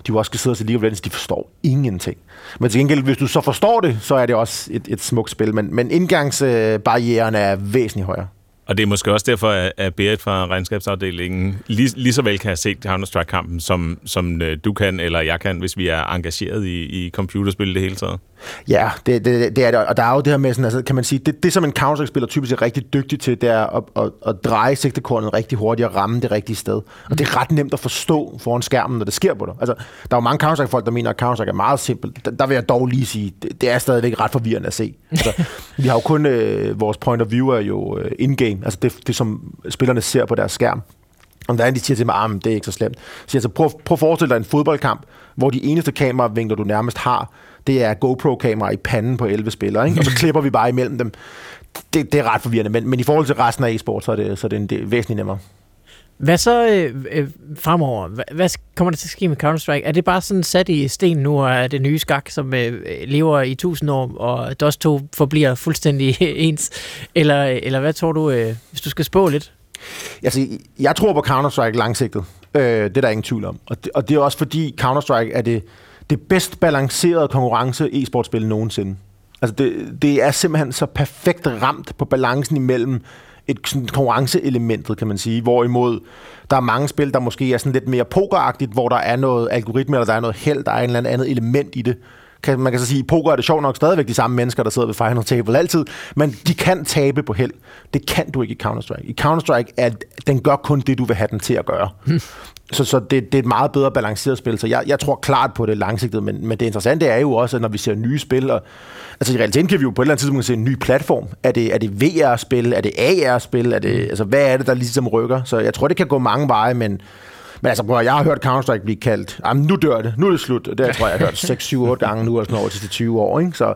de jo også skal sidde til League of Legends, de forstår ingenting. Men til gengæld, hvis du så forstår det, så er det også et, et smukt spil. Men, men indgangsbarrieren er væsentligt højere. Og det er måske også derfor, at- Berit fra regnskabsafdelingen lige, lige så vel kan have set Counter-Strike-kampen, som, som øh, du kan, eller jeg kan, hvis vi er engageret i, i computerspil det hele taget. Ja, det, det, det er det. Og der er jo det her med, sådan, altså, kan man sige, det, det som en counter-spiller typisk er rigtig dygtig til, det er at, at, at dreje sigtekornet rigtig hurtigt og ramme det rigtige sted. Og det er ret nemt at forstå foran skærmen, når det sker på dig. Altså, der er jo mange counter folk der mener, at counter er meget simpelt. Der, der vil jeg dog lige sige, det, det er stadigvæk ret forvirrende at se. Altså, vi har jo kun, øh, vores point of view er jo øh, in-game, altså det, det, som spillerne ser på deres skærm. Og der er de siger til mig, at ah, det er ikke så slemt. Så jeg så prøv, prøv at forestille dig en fodboldkamp, hvor de eneste kameravinkler, du nærmest har, det er GoPro-kamera i panden på 11 spillere, ikke? og så (laughs) klipper vi bare imellem dem. Det, det er ret forvirrende, men, men i forhold til resten af e-sport, så er det, så er det, en, det er væsentligt nemmere. Hvad så øh, øh, fremover? Hvad, hvad kommer der til at ske med Counter-Strike? Er det bare sådan sat i sten nu, og er det nye skak, som øh, lever i tusind år, og DOS 2 forbliver fuldstændig (laughs) ens? Eller, eller hvad tror du, øh, hvis du skal spå lidt? Altså, jeg tror på Counter-Strike langsigtet. Øh, det er der ingen tvivl om. Og det, og det er også fordi Counter-Strike er det, det bedst balancerede konkurrence e-sportspil nogensinde. Altså det, det er simpelthen så perfekt ramt på balancen imellem et sådan konkurrenceelementet, kan man sige. Hvorimod der er mange spil, der måske er sådan lidt mere pokeragtigt, hvor der er noget algoritme, eller der er noget held, der er en eller anden andet element i det. Kan, man kan så sige, at poker er det sjovt nok stadigvæk de samme mennesker, der sidder ved final table altid, men de kan tabe på held. Det kan du ikke i Counter-Strike. I Counter-Strike, er, den gør kun det, du vil have den til at gøre. Så, så det, det er et meget bedre balanceret spil, så jeg, jeg tror klart på det langsigtet, men, men det interessante er jo også, at når vi ser nye spil, og, altså i realiteten kan vi jo på et eller andet tidspunkt se en ny platform. Er det, er det VR-spil? Er det AR-spil? Er det, mm. altså, hvad er det, der ligesom rykker? Så jeg tror, det kan gå mange veje, men, men altså, bror, jeg har hørt Counter-Strike blive kaldt, jamen nu dør det, nu er det slut. Det jeg tror jeg, jeg har hørt 6, 7, 8 gange nu, og sådan over til 20 år, ikke? Så,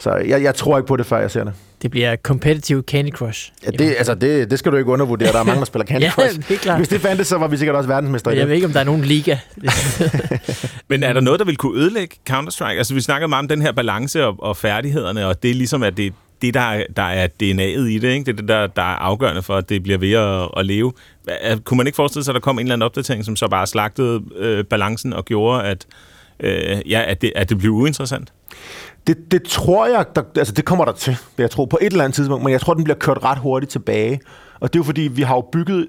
så jeg, jeg tror ikke på det, før jeg ser det. Det bliver competitive Candy Crush. Ja, det, altså, det, det skal du ikke undervurdere. Der er mange, der spiller Candy (laughs) Crush. ja, det er klart. Hvis det fandtes, så var vi sikkert også verdensmester i det. Jeg ved ikke, om der er nogen liga. (laughs) Men er der noget, der vil kunne ødelægge Counter-Strike? Altså, vi snakker meget om den her balance og, og færdighederne, og det er ligesom, at det, det der, der er DNA'et i det, ikke? det er det, der, der er afgørende for, at det bliver ved at, at leve. Kunne man ikke forestille sig, at der kom en eller anden opdatering, som så bare slagtede øh, balancen og gjorde, at, øh, ja, at, det, at det blev uinteressant? Det, det tror jeg, der, altså det kommer der til, jeg tror, på et eller andet tidspunkt, men jeg tror, den bliver kørt ret hurtigt tilbage. Og det er jo fordi, vi har jo bygget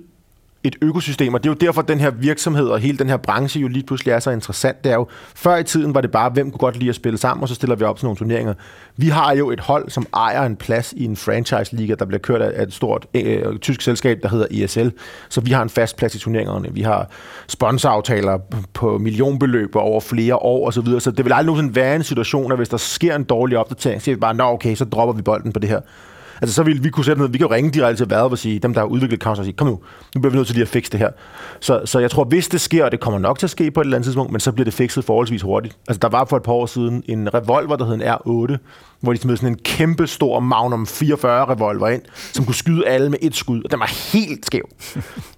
et økosystem, og det er jo derfor, at den her virksomhed og hele den her branche jo lige pludselig er så interessant. Det er jo, før i tiden var det bare, hvem kunne godt lide at spille sammen, og så stiller vi op til nogle turneringer. Vi har jo et hold, som ejer en plads i en franchise-liga, der bliver kørt af et stort øh, øh tysk selskab, der hedder ESL. Så vi har en fast plads i turneringerne. Vi har sponsoraftaler på millionbeløb over flere år osv., så, videre. så det vil aldrig nogensinde være en situation, at hvis der sker en dårlig opdatering, så siger vi bare, nå okay, så dropper vi bolden på det her. Altså, så vil vi kunne sætte noget, vi kan jo ringe direkte til Valve og sige, dem der har udviklet Counter, og sige, kom nu, nu bliver vi nødt til lige at fikse det her. Så, så jeg tror, hvis det sker, og det kommer nok til at ske på et eller andet tidspunkt, men så bliver det fikset forholdsvis hurtigt. Altså, der var for et par år siden en revolver, der hed en R8, hvor de smed sådan en kæmpe stor Magnum 44 revolver ind, som kunne skyde alle med et skud, og den var helt skæv.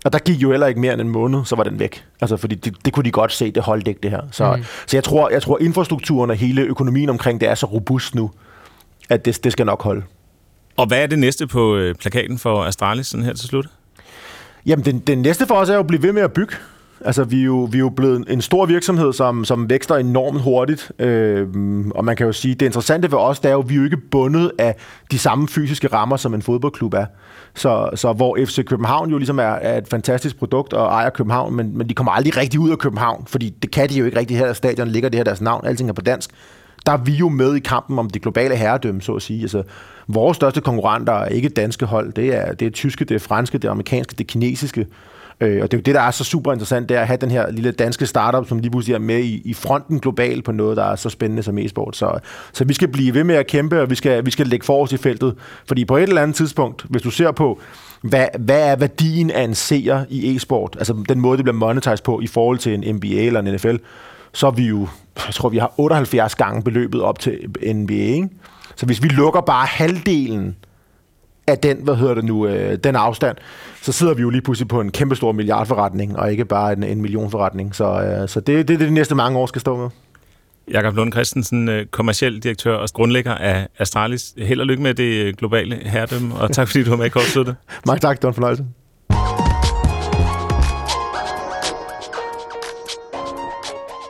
og der gik jo heller ikke mere end en måned, så var den væk. Altså, fordi det, det kunne de godt se, det holdt ikke det her. Så, mm. så jeg, tror, jeg tror, infrastrukturen og hele økonomien omkring det er så robust nu, at det, det skal nok holde. Og hvad er det næste på øh, plakaten for Astralis sådan her til slut? Jamen, den, den næste for os er jo at blive ved med at bygge. Altså, vi er jo, vi er jo blevet en stor virksomhed, som, som vækster enormt hurtigt. Øh, og man kan jo sige, det interessante ved os, det er jo, at vi er jo ikke bundet af de samme fysiske rammer, som en fodboldklub er. Så, så hvor FC København jo ligesom er, er et fantastisk produkt og ejer København, men, men de kommer aldrig rigtig ud af København, fordi det kan de jo ikke rigtig her. Stadion ligger det her deres navn, alting er på dansk. Der er vi jo med i kampen om det globale herredømme, så at sige. Altså, Vores største konkurrenter er ikke danske hold. Det er, det er tyske, det er franske, det er amerikanske, det er kinesiske. Øh, og det er jo det, der er så super interessant, det er at have den her lille danske startup, som lige pludselig er med i, i fronten globalt på noget, der er så spændende som e-sport. Så, så vi skal blive ved med at kæmpe, og vi skal, vi skal lægge for os i feltet. Fordi på et eller andet tidspunkt, hvis du ser på, hvad, hvad er værdien af en seer i e-sport, altså den måde, det bliver monetized på i forhold til en NBA eller en NFL, så er vi jo, jeg tror, vi har 78 gange beløbet op til NBA, ikke? Så hvis vi lukker bare halvdelen af den, hvad hedder det nu, øh, den afstand, så sidder vi jo lige pludselig på en kæmpestor milliardforretning, og ikke bare en, en millionforretning. Så, øh, så det, det er det, de næste mange år skal stå med. Jakob Lund Christensen, øh, kommersiel direktør og grundlægger af Astralis. Held og lykke med det globale herredømme, og tak fordi du var med i Kortsluttet. (laughs) Mange tak, det var en fornøjelse.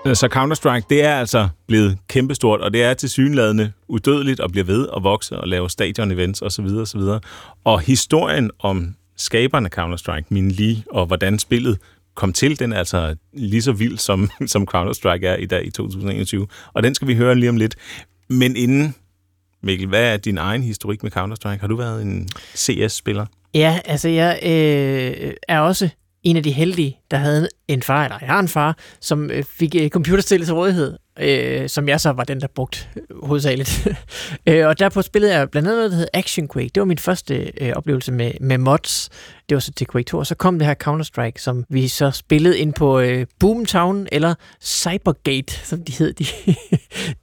Øh, så Counter-Strike, det er altså blevet kæmpestort, og det er til synlædende udødeligt og bliver ved at vokse og lave stadion-events osv. osv. Og historien om skaberne Counter-Strike, min lige, og hvordan spillet kom til, den er altså lige så vild, som, (laughs) som Counter-Strike er i dag i 2021. Og den skal vi høre lige om lidt. Men inden, Mikkel, hvad er din egen historik med Counter-Strike? Har du været en CS-spiller? Ja, altså jeg øh, er også en af de heldige, der havde en far, eller jeg har en far, som øh, fik øh, til rådighed, øh, som jeg så var den, der brugte hovedsageligt. (laughs) øh, og derpå spillede jeg blandt andet noget, der hed Action Quake. Det var min første øh, oplevelse med, med mods. Det var så til Quake 2, og så kom det her Counter-Strike, som vi så spillede ind på øh, Boomtown, eller Cybergate, som de hed, (laughs) de,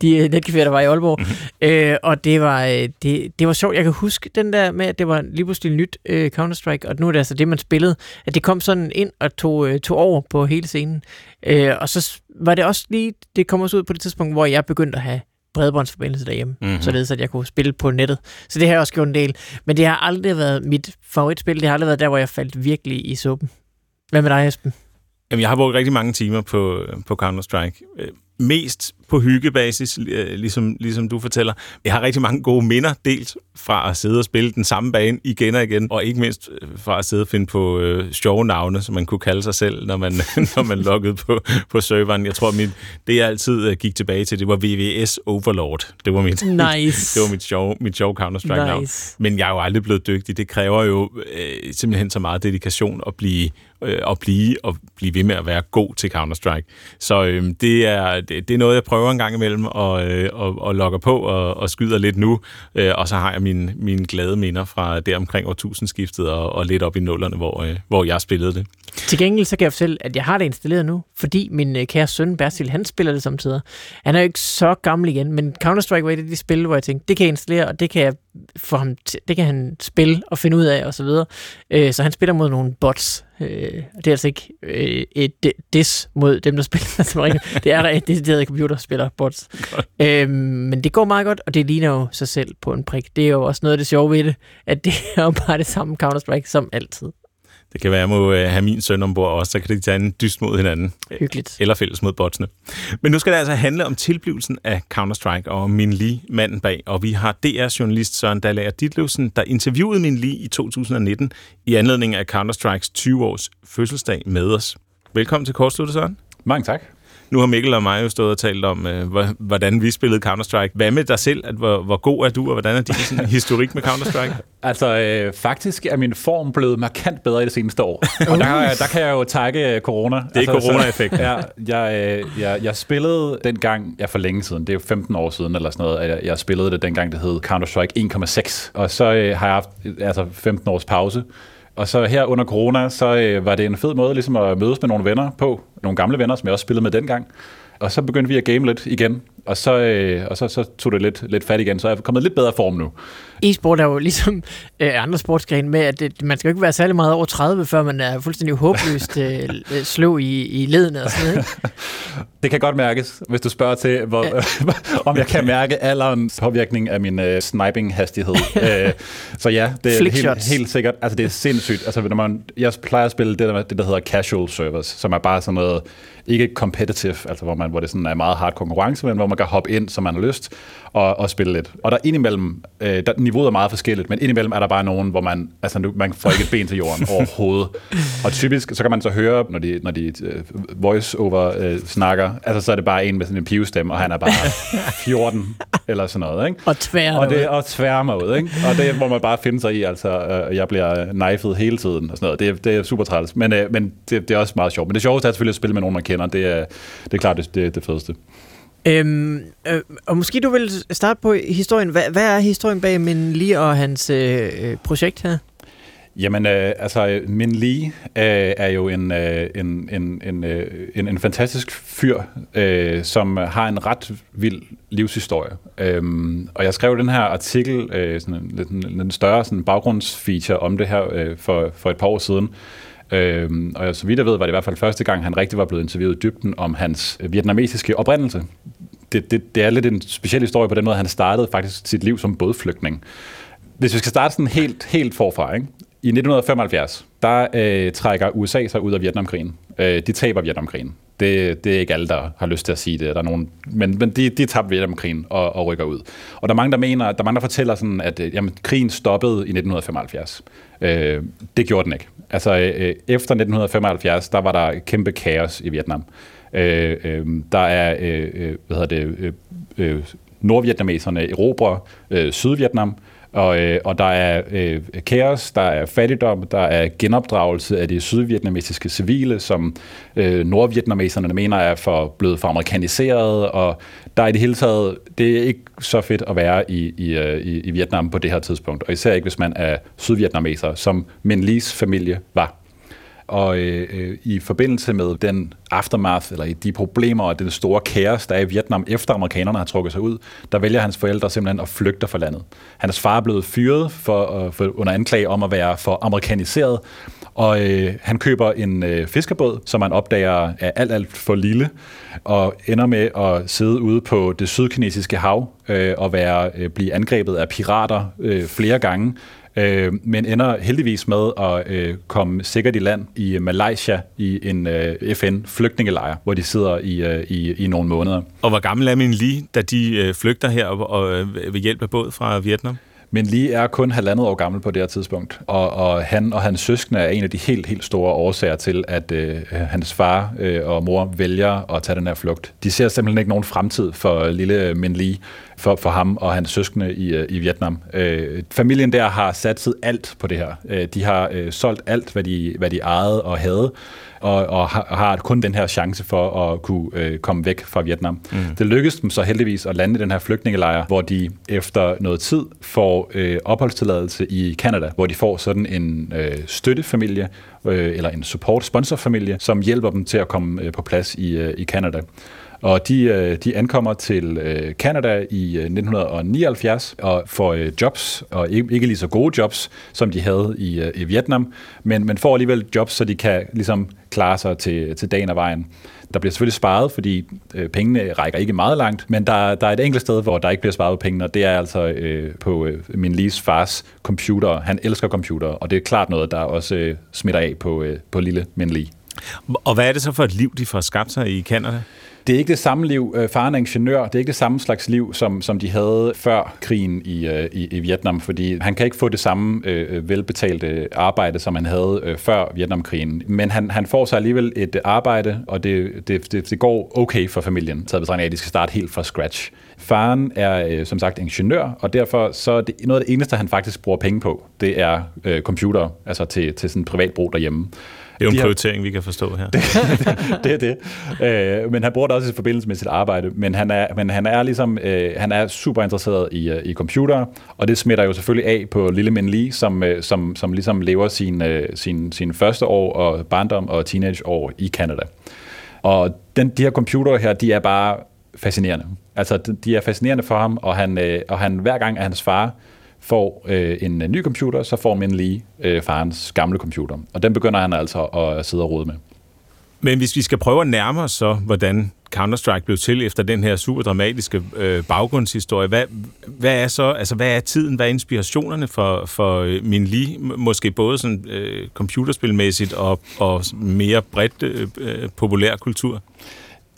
de netcaféer, der var i Aalborg. Mm-hmm. Øh, og det var, øh, det, det var sjovt. Jeg kan huske den der med, at det var lige pludselig nyt øh, Counter-Strike, og nu er det altså det, man spillede. At det kom sådan ind og tog, øh, tog over på hele scenen. Øh, og så var det også lige, det kom også ud på det tidspunkt, hvor jeg begyndte at have bredbåndsforbindelse derhjemme, mm-hmm. således at jeg kunne spille på nettet. Så det har jeg også gjort en del. Men det har aldrig været mit favoritspil. Det har aldrig været der, hvor jeg faldt virkelig i suppen. Hvad med dig, Esben? Jamen, jeg har brugt rigtig mange timer på, på Counter-Strike. Øh, mest på hyggebasis, øh, ligesom, ligesom du fortæller. Jeg har rigtig mange gode minder, dels fra at sidde og spille den samme bane igen og igen, og ikke mindst øh, fra at sidde og finde på øh, sjove navne, som man kunne kalde sig selv, når man, (laughs) når man loggede på, på serveren. Jeg tror, mit, det jeg altid øh, gik tilbage til, det var VVS Overlord. Det var mit, nice. (laughs) det var mit sjove, mit sjove Counter-Strike-navn. Nice. Men jeg er jo aldrig blevet dygtig. Det kræver jo øh, simpelthen så meget dedikation at blive øh, at blive og blive ved med at være god til Counter-Strike. Så øh, det, er, det, det er noget, jeg prøver en gang imellem og, øh, og, og logger på og, og skyder lidt nu. Øh, og så har jeg mine, mine glade minder fra der omkring årtusindskiftet og, og lidt op i nullerne, hvor, øh, hvor jeg spillede det. Til gengæld så kan jeg fortælle, at jeg har det installeret nu, fordi min øh, kære søn Bertil, han spiller det samtidig. Han er jo ikke så gammel igen, men Counter-Strike var et af de spil, hvor jeg tænkte, det kan jeg installere, og det kan jeg for ham, det kan han spille og finde ud af og så videre. Øh, så han spiller mod nogle bots. Øh, det er altså ikke øh, et dis mod dem, der (laughs) spiller som Det er et decideret computerspiller bots. Øh, men det går meget godt, og det ligner jo sig selv på en prik. Det er jo også noget af det sjove ved det, at det er jo (laughs) bare det samme Counter-Strike som altid. Det kan være, at jeg må øh, have min søn ombord også, så kan de tage en dyst mod hinanden. Hyggeligt. Eller fælles mod botsene. Men nu skal det altså handle om tilblivelsen af Counter-Strike og Min Li, manden bag. Og vi har DR-journalist Søren Dallager Ditlevsen, der interviewede Min Li i 2019 i anledning af Counter-Strikes 20-års fødselsdag med os. Velkommen til Kortsluttet, Søren. Mange tak. Nu har Mikkel og mig jo stået og talt om, øh, hvordan vi spillede Counter-Strike. Hvad med dig selv? At, hvor, hvor god er du, og hvordan er din sådan, (laughs) historik med Counter-Strike? altså, øh, faktisk er min form blevet markant bedre i det seneste år. (laughs) og der, der kan jeg jo takke øh, corona. Det er altså, corona-effekt. ja, jeg, øh, jeg, jeg spillede dengang, ja for længe siden, det er jo 15 år siden eller sådan noget, at jeg, jeg spillede det dengang, det hed Counter-Strike 1,6. Og så øh, har jeg haft altså 15 års pause. Og så her under corona, så øh, var det en fed måde ligesom at mødes med nogle venner på. Nogle gamle venner, som jeg også spillede med dengang. Og så begyndte vi at game lidt igen, og så, øh, og så, så tog det lidt, lidt fat igen, så jeg er kommet lidt bedre form nu. E-sport er jo ligesom øh, andre sportsgrene med, at det, man skal jo ikke være særlig meget over 30, før man er fuldstændig håbløst øh, (laughs) slå i, i ledene og sådan noget. (laughs) det kan godt mærkes, hvis du spørger til, hvor, ja. (laughs) om jeg kan mærke alderens påvirkning af min øh, sniping-hastighed. øh, så ja, det er helt, helt sikkert. Altså, det er sindssygt. Altså, når man, jeg plejer at spille det, der, det, der hedder casual servers, som er bare sådan noget ikke competitive, altså hvor, man, hvor det sådan er meget hard konkurrence, men hvor man kan hoppe ind, som man har lyst, og, og spille lidt. Og der indimellem, øh, der, niveauet er meget forskelligt, men indimellem er der bare nogen, hvor man, altså, nu, man får ikke et ben til jorden (laughs) overhovedet. Og typisk, så kan man så høre, når de, når de uh, voice-over uh, snakker, altså så er det bare en med sådan en pivstemme, og han er bare (laughs) 14 eller sådan noget. Ikke? Og tvær og det Og tværmer ud. Ikke? Og det må man bare finde sig i, altså uh, jeg bliver knifet hele tiden og sådan noget. Det, det er super træls, men, uh, men det, det, er også meget sjovt. Men det sjoveste er selvfølgelig at spille med nogen, man kender. Det er, det er klart det, det, det fedeste. Øhm, øh, og måske du vil starte på historien. Hvad, hvad er historien bag Min Lee og hans øh, øh, projekt her? Jamen, øh, altså, Min Lee øh, er jo en, øh, en, en, en, øh, en, en fantastisk fyr, øh, som har en ret vild livshistorie. Øhm, og jeg skrev den her artikel, øh, sådan en, en, en større sådan baggrundsfeature om det her øh, for, for et par år siden, Øhm, og så vidt jeg ved, var det i hvert fald første gang, han rigtig var blevet interviewet i dybden om hans øh, vietnamesiske oprindelse. Det, det, det er lidt en speciel historie på den måde, han startede faktisk sit liv som bådflygtning. Hvis vi skal starte sådan helt, helt forfra, ikke? I 1975, der øh, trækker USA sig ud af Vietnamkrigen. Øh, de taber Vietnamkrigen. Det, det er ikke alle, der har lyst til at sige det. Der er nogen, men men de, de tabte Vietnamkrigen og, og rykker ud. Og der er mange, der mener, der er mange, der fortæller sådan, at øh, jamen, krigen stoppede i 1975. Øh, det gjorde den ikke. Altså, øh, øh efter 1975, der var der kæmpe kaos i Vietnam. Øh, øh, der er, øh, øh, hvad hedder det, øh, øh, nordvietnameserne erobrer øh, Sydvietnam, og, øh, og der er øh, kaos, der er fattigdom, der er genopdragelse af de sydvietnamesiske civile, som øh, nordvietnameserne mener er for, blevet for amerikaniseret, og der er i det hele taget, det er ikke så fedt at være i, i, øh, i, i Vietnam på det her tidspunkt, og især ikke hvis man er sydvietnameser, som Min Lees familie var. Og øh, øh, i forbindelse med den aftermath, eller de problemer og den store kaos, der er i Vietnam, efter amerikanerne har trukket sig ud, der vælger hans forældre simpelthen at flygte fra landet. Hans far er blevet fyret for, øh, for, under anklage om at være for amerikaniseret, og øh, han køber en øh, fiskerbåd, som han opdager er alt, alt for lille, og ender med at sidde ude på det sydkinesiske hav øh, og være, øh, blive angrebet af pirater øh, flere gange, øh, men ender heldigvis med at øh, komme sikkert i land i Malaysia i en øh, FN-flygtningelejr, hvor de sidder i, øh, i, i nogle måneder. Og hvor gammel er min lige, da de øh, flygter her og, og øh, ved hjælp af båd fra Vietnam? Men lige er kun halvandet år gammel på det her tidspunkt, og, og han og hans søskende er en af de helt, helt store årsager til, at øh, hans far øh, og mor vælger at tage den her flugt. De ser simpelthen ikke nogen fremtid for lille Min Lee, for, for ham og hans søskende i, øh, i Vietnam. Øh, familien der har satset alt på det her. Øh, de har øh, solgt alt, hvad de, hvad de ejede og havde, og, og har kun den her chance for at kunne øh, komme væk fra Vietnam. Mm. Det lykkedes dem så heldigvis at lande i den her flygtningelejr, hvor de efter noget tid får øh, opholdstilladelse i Kanada, hvor de får sådan en øh, støttefamilie, øh, eller en support-sponsorfamilie, som hjælper dem til at komme øh, på plads i, øh, i Kanada. Og de, øh, de ankommer til øh, Canada i øh, 1979 og får jobs, og ikke lige så gode jobs, som de havde i, i Vietnam, men, men får alligevel jobs, så de kan ligesom klare sig til, til dagen og vejen. Der bliver selvfølgelig sparet, fordi øh, pengene rækker ikke meget langt, men der, der er et enkelt sted, hvor der ikke bliver sparet penge, og det er altså øh, på øh, min Lees fars computer. Han elsker computer, og det er klart noget, der også øh, smitter af på, øh, på lille Min Lee. Og hvad er det så for et liv, de får skabt sig i Canada? Det er ikke det samme liv. Øh, faren er ingeniør. Det er ikke det samme slags liv, som, som de havde før krigen i, øh, i, i Vietnam, fordi han kan ikke få det samme øh, øh, velbetalte arbejde, som han havde øh, før Vietnamkrigen. Men han, han får sig alligevel et arbejde, og det, det, det, det går okay for familien, taget betragtning af, at de skal starte helt fra scratch. Faren er øh, som sagt ingeniør, og derfor så er det noget af det eneste, han faktisk bruger penge på, det er øh, computer, altså til, til sådan privat brug derhjemme. Det er jo en prioritering, vi kan forstå her. (laughs) det, det er det. Øh, men han bruger det også i forbindelse med sit arbejde. Men han er, men han er ligesom, øh, han er super interesseret i, øh, i computer, og det smitter jo selvfølgelig af på lille Min Lee, som, øh, som, som ligesom lever sin, øh, sin, sin første år og barndom og teenageår i Canada. Og den, de her computere her, de er bare fascinerende. Altså, de er fascinerende for ham, og han, øh, og han hver gang, at hans far får øh, en ny computer, så får man lige øh, farens gamle computer. Og den begynder han altså at sidde og rode med. Men hvis vi skal prøve at nærme os så, hvordan Counter-Strike blev til efter den her super dramatiske øh, baggrundshistorie, hvad, hvad er så, altså hvad er tiden, hvad er inspirationerne for, for øh, min lige, måske både sådan øh, computerspilmæssigt og, og mere bredt øh, øh, populær kultur?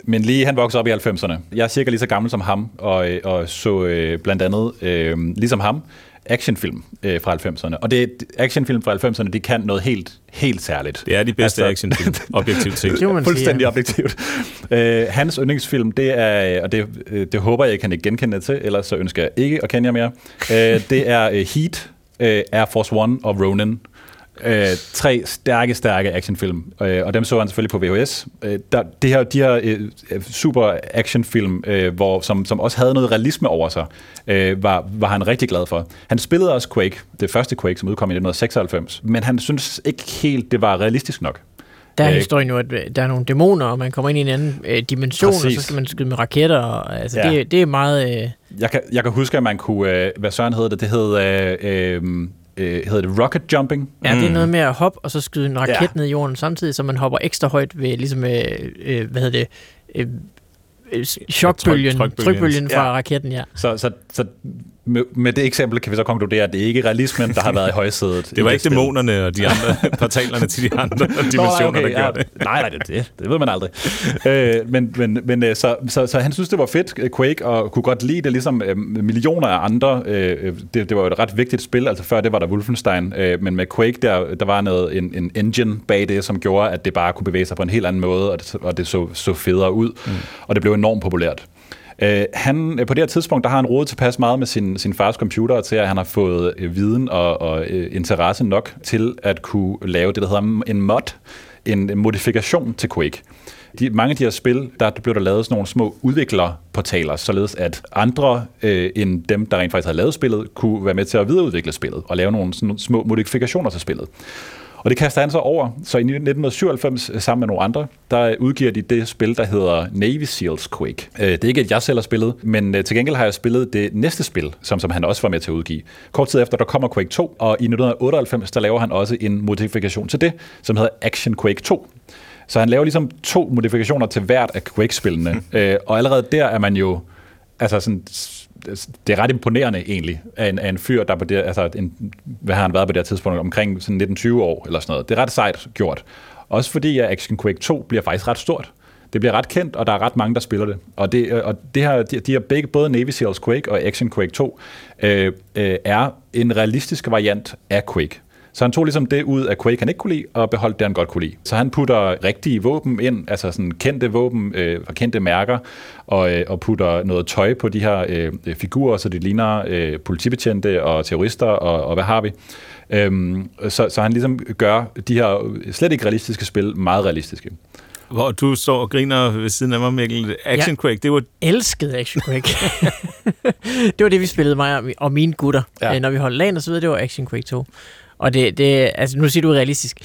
Men lige han voksede op i 90'erne. Jeg er cirka lige så gammel som ham, og, øh, og så øh, blandt andet, øh, ligesom ham, actionfilm øh, fra 90'erne. Og det actionfilm fra 90'erne, de kan noget helt, helt særligt. Det er de bedste altså, actionfilm, (laughs) objektivt set. Fuldstændig objektivt. Øh, hans yndlingsfilm, det er, og det, øh, det håber jeg, jeg kan ikke genkende til, ellers så ønsker jeg ikke at kende jer mere. Øh, det er øh, Heat, øh, Air Force One og Ronin. Øh, tre stærke, stærke actionfilm, øh, og dem så han selvfølgelig på VHS. Øh, der, det her, de her øh, super actionfilm, øh, hvor, som, som også havde noget realisme over sig, øh, var, var han rigtig glad for. Han spillede også Quake, det første Quake, som udkom i 1996, men han synes ikke helt, det var realistisk nok. Der er historien jo, at øh, der er nogle dæmoner, og man kommer ind i en anden øh, dimension, Præcis. og så skal man skyde med raketter. Og, altså, ja. det, det er meget... Øh... Jeg, kan, jeg kan huske, at man kunne... Øh, hvad søren hedder det? Det hed... Øh, øh, øh, hedder det rocket jumping? Ja, mm. det er mm. noget med at hoppe, og så skyde en raket ja. ned i jorden samtidig, så man hopper ekstra højt ved ligesom, øh, øh, hvad hedder det, øh, øh chokbølgen, trykbølgen, trykbølgen fra ja. raketten, ja. Så, så, så med, med det eksempel kan vi så konkludere, at det ikke er realismen, der har været i højsædet. (laughs) det var ikke dæmonerne og de andre (laughs) portalerne til de andre dimensioner, Nå, okay, der gjorde ja. det. Nej, nej, det, det, det ved man aldrig. øh, men men, men øh, så, så, så han synes, det var fedt, øh, Quake, og kunne godt lide det, ligesom øh, millioner af andre. Øh, det, det var jo et ret vigtigt spil, altså før det var der Wolfenstein, øh, men med Quake, der, der var noget, en, en engine bag det, som gjorde, at det bare kunne bevæge sig på en helt anden måde, og det, og det så, så federe ud, mm. og det blev enormt populært. Øh, han, øh, på det her tidspunkt, der har han rodet tilpas meget med sin, sin fars computer til, at han har fået øh, viden og, og øh, interesse nok til at kunne lave det, der hedder en mod, en modifikation til Quake. De, mange af de her spil, der blev der lavet sådan nogle små udviklerportaler, således at andre øh, end dem, der rent faktisk havde lavet spillet, kunne være med til at videreudvikle spillet og lave nogle sådan, små modifikationer til spillet. Og det kaster han så over. Så i 1997, øh, sammen med nogle andre, der udgiver de det spil, der hedder Navy Seals Quake. Øh, det er ikke et, jeg selv har spillet, men øh, til gengæld har jeg spillet det næste spil, som, som han også var med til at udgive. Kort tid efter, der kommer Quake 2, og i 1998, der laver han også en modifikation til det, som hedder Action Quake 2. Så han laver ligesom to modifikationer til hvert af Quake-spillene. (laughs) og allerede der er man jo altså sådan Altså, det er ret imponerende egentlig, af en, af en fyr, der på det, altså en, hvad har han været på det her tidspunkt, omkring sådan 19-20 år eller sådan noget. Det er ret sejt gjort. Også fordi, at Action Quake 2 bliver faktisk ret stort. Det bliver ret kendt, og der er ret mange, der spiller det. Og det, øh, og det her, de, de her begge, både Navy Seals Quake og Action Quake 2, øh, øh, er en realistisk variant af Quake. Så han tog ligesom det ud af Quake, han ikke kunne lide, og beholdt det, han godt kunne lide. Så han putter rigtige våben ind, altså sådan kendte våben øh, og kendte mærker, og, øh, og putter noget tøj på de her øh, figurer, så de ligner øh, politibetjente og terrorister, og, og hvad har vi. Øhm, så, så han ligesom gør de her slet ikke realistiske spil meget realistiske. Hvor du står og griner ved siden af mig, Mikkel. Action Quake, det var... elskede Action Quake. (laughs) det var det, vi spillede mig og mine gutter, ja. når vi holdt LAN og så videre. Det var Action Quake 2. Og det, det altså nu siger du realistisk.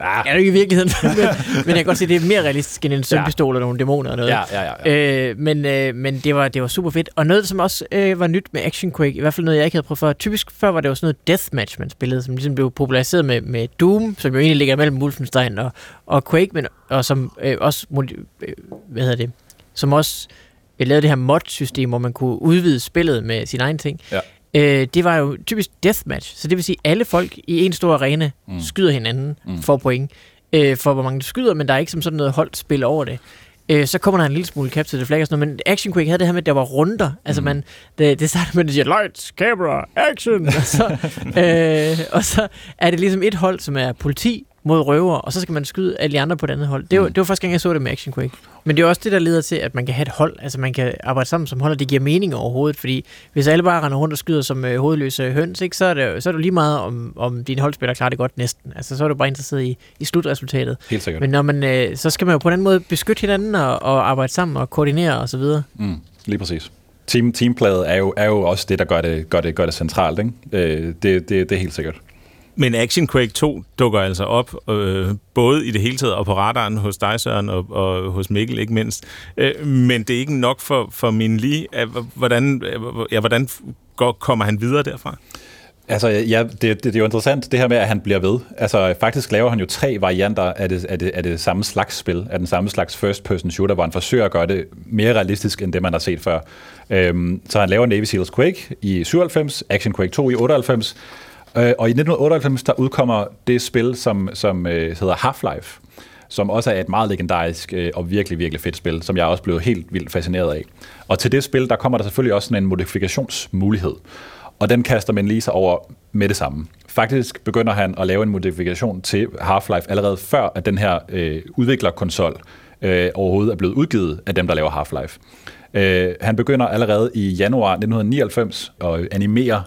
Ah. Er det ikke i virkeligheden? (laughs) men, men jeg kan godt se, at det er mere realistisk end en sømpistol ja. og nogle dæmoner og noget. Ja, ja, ja, ja. Øh, men øh, men det, var, det var super fedt. Og noget, som også øh, var nyt med Action Quake, i hvert fald noget, jeg ikke havde prøvet før. Typisk før var det jo sådan noget deathmatch, man spillede, som ligesom blev populariseret med, med Doom, som jo egentlig ligger mellem Wolfenstein og, og Quake, men, og som øh, også, øh, hvad hedder det, som også øh, lavede det her mod-system, hvor man kunne udvide spillet med sin egen ting. Ja øh, det var jo typisk deathmatch. Så det vil sige, at alle folk i en stor arena mm. skyder hinanden mm. for point. Øh, for hvor mange de skyder, men der er ikke som sådan noget holdt spil over det. Øh, så kommer der en lille smule capture the flag og sådan noget, men Action Quake havde det her med, at der var runder. Altså mm. man, det, det starter med, at de siger, lights, camera, action! (laughs) og, så, øh, og så er det ligesom et hold, som er politi, mod røver, og så skal man skyde alle de andre på det andet hold. Det var, mm. det var første gang, jeg så det med Action Quake. Men det er også det, der leder til, at man kan have et hold, altså man kan arbejde sammen som hold, og det giver mening overhovedet, fordi hvis alle bare render rundt og skyder som øh, hovedløse høns, ikke, så, er det, så er det lige meget, om, om dine holdspillere klarer det godt næsten. Altså så er du bare interesseret i, i slutresultatet. Helt sikkert. Men når man, øh, så skal man jo på den måde beskytte hinanden og, og arbejde sammen og koordinere osv. Mm, lige præcis team, teampladet er jo, er jo også det, der gør det, gør det, gør det centralt. Ikke? Øh, det, det, det er helt sikkert. Men Action Quake 2 dukker altså op, øh, både i det hele taget og på radaren hos dig, Søren, og, og hos Mikkel ikke mindst. Øh, men det er ikke nok for, for min lige. Hvordan, ja, hvordan går, kommer han videre derfra? Altså, ja, det, det, det er jo interessant, det her med, at han bliver ved. Altså, faktisk laver han jo tre varianter af det, af det, af det samme slags spil, af den samme slags first-person shooter, hvor han forsøger at gøre det mere realistisk, end det, man har set før. Øhm, så han laver Navy Seals Quake i 97, Action Quake 2 i 98, Øh, og i 1998, der udkommer det spil, som, som øh, hedder Half-Life, som også er et meget legendarisk øh, og virkelig, virkelig fedt spil, som jeg også blev helt vildt fascineret af. Og til det spil, der kommer der selvfølgelig også sådan en modifikationsmulighed. Og den kaster man lige sig over med det samme. Faktisk begynder han at lave en modifikation til Half-Life allerede før, at den her øh, udviklerkonsol øh, overhovedet er blevet udgivet af dem, der laver Half-Life. Øh, han begynder allerede i januar 1999 at animere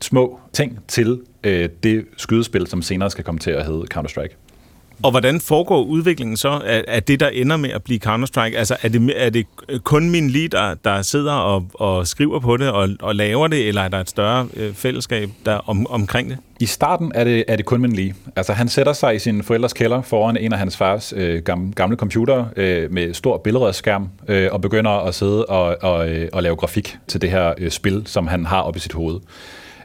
små ting til øh, det skydespil, som senere skal komme til at hedde Counter-Strike. Og hvordan foregår udviklingen så af, af det, der ender med at blive Counter-Strike? Altså, er det, er det kun min lige, der, der sidder og, og skriver på det og, og laver det, eller er der et større øh, fællesskab der om, omkring det? I starten er det, er det kun min lige. Altså, han sætter sig i sin forældres kælder foran en af hans fars øh, gamle, computer øh, med stor billedrødskærm øh, og begynder at sidde og, og, øh, og lave grafik til det her øh, spil, som han har oppe i sit hoved.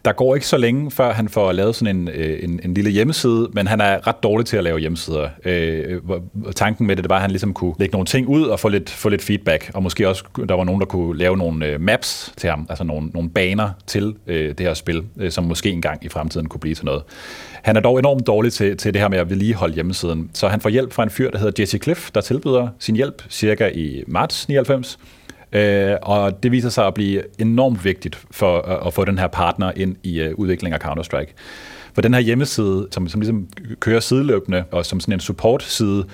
Der går ikke så længe, før han får lavet sådan en, øh, en, en lille hjemmeside, men han er ret dårlig til at lave hjemmesider. Øh, tanken med det, det var, at han ligesom kunne lægge nogle ting ud og få lidt, få lidt feedback, og måske også, der var nogen, der kunne lave nogle øh, maps til ham, altså nogle, nogle baner til øh, det her spil, øh, som måske engang i fremtiden kunne blive til noget. Han er dog enormt dårlig til, til det her med at vedligeholde hjemmesiden, så han får hjælp fra en fyr, der hedder Jesse Cliff, der tilbyder sin hjælp cirka i marts 99, Øh, og det viser sig at blive enormt vigtigt for at, at få den her partner ind i uh, udviklingen af Counter-Strike. For den her hjemmeside, som, som ligesom kører sideløbende, og som sådan en support-side,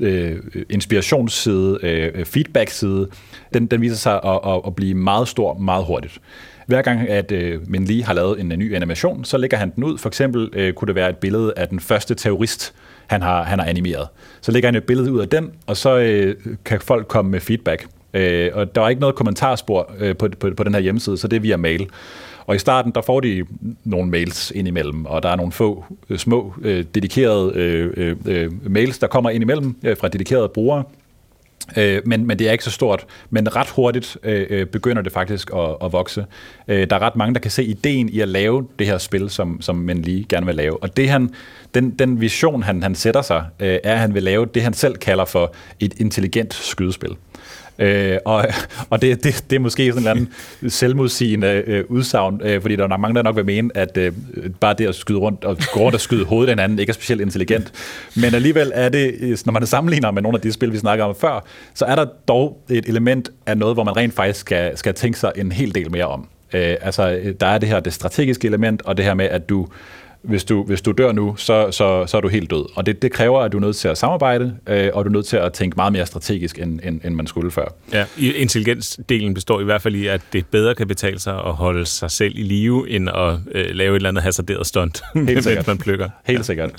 øh, inspirationsside, øh, feedback-side, den, den viser sig at, at, at blive meget stor meget hurtigt. Hver gang, at øh, Min Lee har lavet en, en ny animation, så lægger han den ud. For eksempel øh, kunne det være et billede af den første terrorist, han har, han har animeret. Så lægger han et billede ud af den, og så øh, kan folk komme med feedback. Øh, og der var ikke noget kommentarspor øh, på, på, på den her hjemmeside, så det er via mail. Og i starten, der får de nogle mails indimellem, og der er nogle få øh, små øh, dedikerede øh, øh, øh, mails, der kommer indimellem øh, fra dedikerede brugere, Øh, men, men det er ikke så stort. Men ret hurtigt øh, øh, begynder det faktisk at, at vokse. Øh, der er ret mange, der kan se ideen i at lave det her spil, som, som man lige gerne vil lave. Og det han, den, den vision, han, han sætter sig, øh, er, at han vil lave det, han selv kalder for et intelligent skydespil. Øh, og og det, det, det er måske sådan en eller anden selvmodsigende øh, udsagn, øh, fordi der er mange, der nok vil mene, at øh, bare det at skyde rundt og gå rundt og skyde hovedet af hinanden ikke er specielt intelligent. Men alligevel er det, øh, når man sammenligner med nogle af de spil, vi snakker om før, så er der dog et element af noget, hvor man rent faktisk skal, skal tænke sig en hel del mere om. Øh, altså, øh, der er det her det strategiske element, og det her med, at du hvis du, hvis du dør nu, så, så, så er du helt død. Og det, det kræver, at du er nødt til at samarbejde, øh, og du er nødt til at tænke meget mere strategisk, end, end, end man skulle før. Ja, intelligensdelen består i hvert fald i, at det bedre kan betale sig at holde sig selv i live, end at øh, lave et eller andet hasarderet stunt, (laughs) mens man plukker. Helt sikkert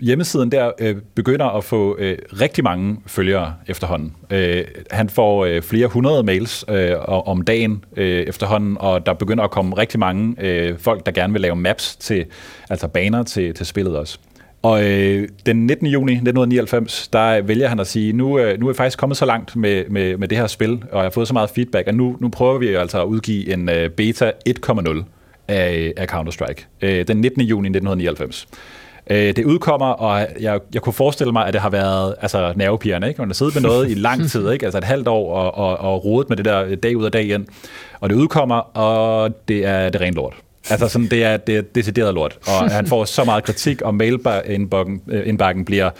hjemmesiden der øh, begynder at få øh, rigtig mange følgere efterhånden. Øh, han får øh, flere hundrede mails øh, om dagen øh, efterhånden, og der begynder at komme rigtig mange øh, folk, der gerne vil lave maps til, altså baner til, til spillet også. Og øh, den 19. juni 1999, der vælger han at sige, nu, øh, nu er jeg faktisk kommet så langt med, med, med det her spil, og jeg har fået så meget feedback, at nu, nu prøver vi altså at udgive en øh, beta 1.0 af, øh, af Counter-Strike. Øh, den 19. juni 1999. Øh, det udkommer, og jeg, jeg kunne forestille mig, at det har været altså, nervepigerne, ikke? Man har siddet med noget i lang tid, ikke? altså et halvt år, og, og, og rodet med det der dag ud og dag ind. Og det udkommer, og det er det rent lort. Altså sådan, det er, det er decideret lort, og han får så meget kritik, og mailindbakken bliver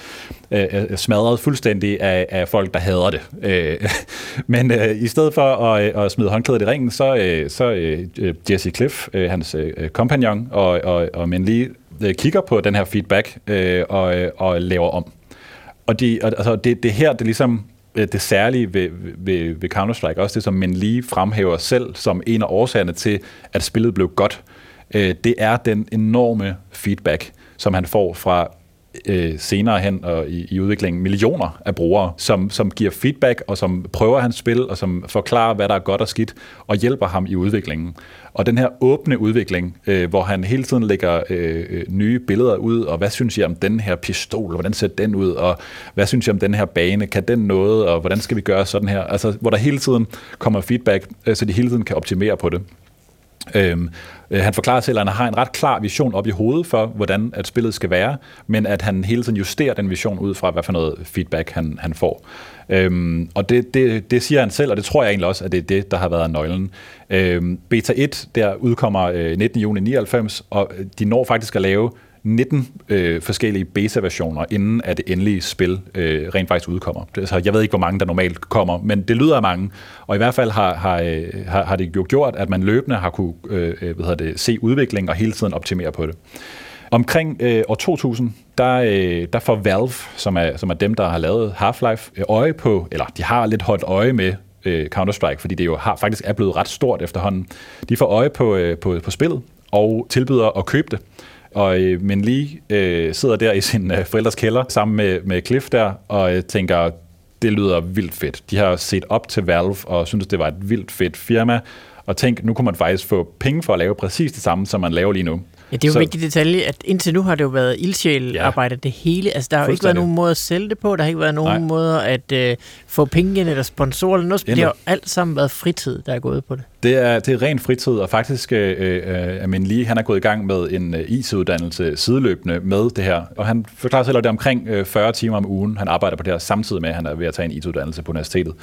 øh, øh, smadret fuldstændig af, af folk, der hader det. Øh, (laughs) men øh, i stedet for at, øh, at smide håndklædet i ringen, så, øh, så øh, øh, Jesse Cliff, øh, hans øh, kompagnon, og, og, og men lige øh, kigger på den her feedback øh, og, og laver om. Og, de, altså, det, det her, det er ligesom Øh, det særlige ved, ved, ved Counter-Strike, også det, som man lige fremhæver selv som en af årsagerne til, at spillet blev godt, øh, det er den enorme feedback, som han får fra øh, senere hen og i, i udviklingen millioner af brugere, som, som giver feedback og som prøver hans spil og som forklarer, hvad der er godt og skidt og hjælper ham i udviklingen. Og den her åbne udvikling, øh, hvor han hele tiden lægger øh, øh nye billeder ud, og hvad synes jeg om den her pistol, hvordan ser den ud, og hvad synes jeg om den her bane, kan den noget, og hvordan skal vi gøre sådan her? Altså, hvor der hele tiden kommer feedback, øh, så de hele tiden kan optimere på det. Øhm, øh, han forklarer selv, at han har en ret klar vision op i hovedet for, hvordan at spillet skal være, men at han hele tiden justerer den vision ud fra, hvad for noget feedback han, han får. Øhm, og det, det, det siger han selv, og det tror jeg egentlig også, at det er det, der har været nøglen. Øhm, Beta 1, der udkommer øh, 19. juni 99, og øh, de når faktisk at lave 19 øh, forskellige beta-versioner, inden at det endelige spil øh, rent faktisk udkommer. Altså, jeg ved ikke, hvor mange der normalt kommer, men det lyder af mange. Og i hvert fald har, har, øh, har, har det gjort, at man løbende har kunne øh, øh, hvad hedder det, se udvikling og hele tiden optimere på det. Omkring øh, år 2000, der, øh, der får Valve, som er, som er dem, der har lavet Half-Life, øh, øje på, eller de har lidt holdt øje med øh, Counter-Strike, fordi det jo har, faktisk er blevet ret stort efterhånden. De får øje på, øh, på, på spillet og tilbyder at købe det. Og, øh, men lige øh, sidder der i sin øh, forældres kælder sammen med, med Cliff der, og øh, tænker, det lyder vildt fedt. De har set op til Valve og synes, det var et vildt fedt firma, og tænk, nu kunne man faktisk få penge for at lave præcis det samme, som man laver lige nu. Ja, det er jo så, en vigtig detalje, at indtil nu har det jo været ildsjæl-arbejde, ja, det hele. Altså, der har jo ikke været nogen måde at sælge det på, der har ikke været nogen Nej. måde at øh, få penge eller sponsorer eller noget. Det har jo alt sammen været fritid, der er gået på det. Det er, det er ren fritid, og faktisk øh, øh, men lige han er gået i gang med en øh, IT-uddannelse sideløbende med det her. Og han forklarer selv, at det er omkring øh, 40 timer om ugen, han arbejder på det her, samtidig med, at han er ved at tage en IT-uddannelse på universitetet.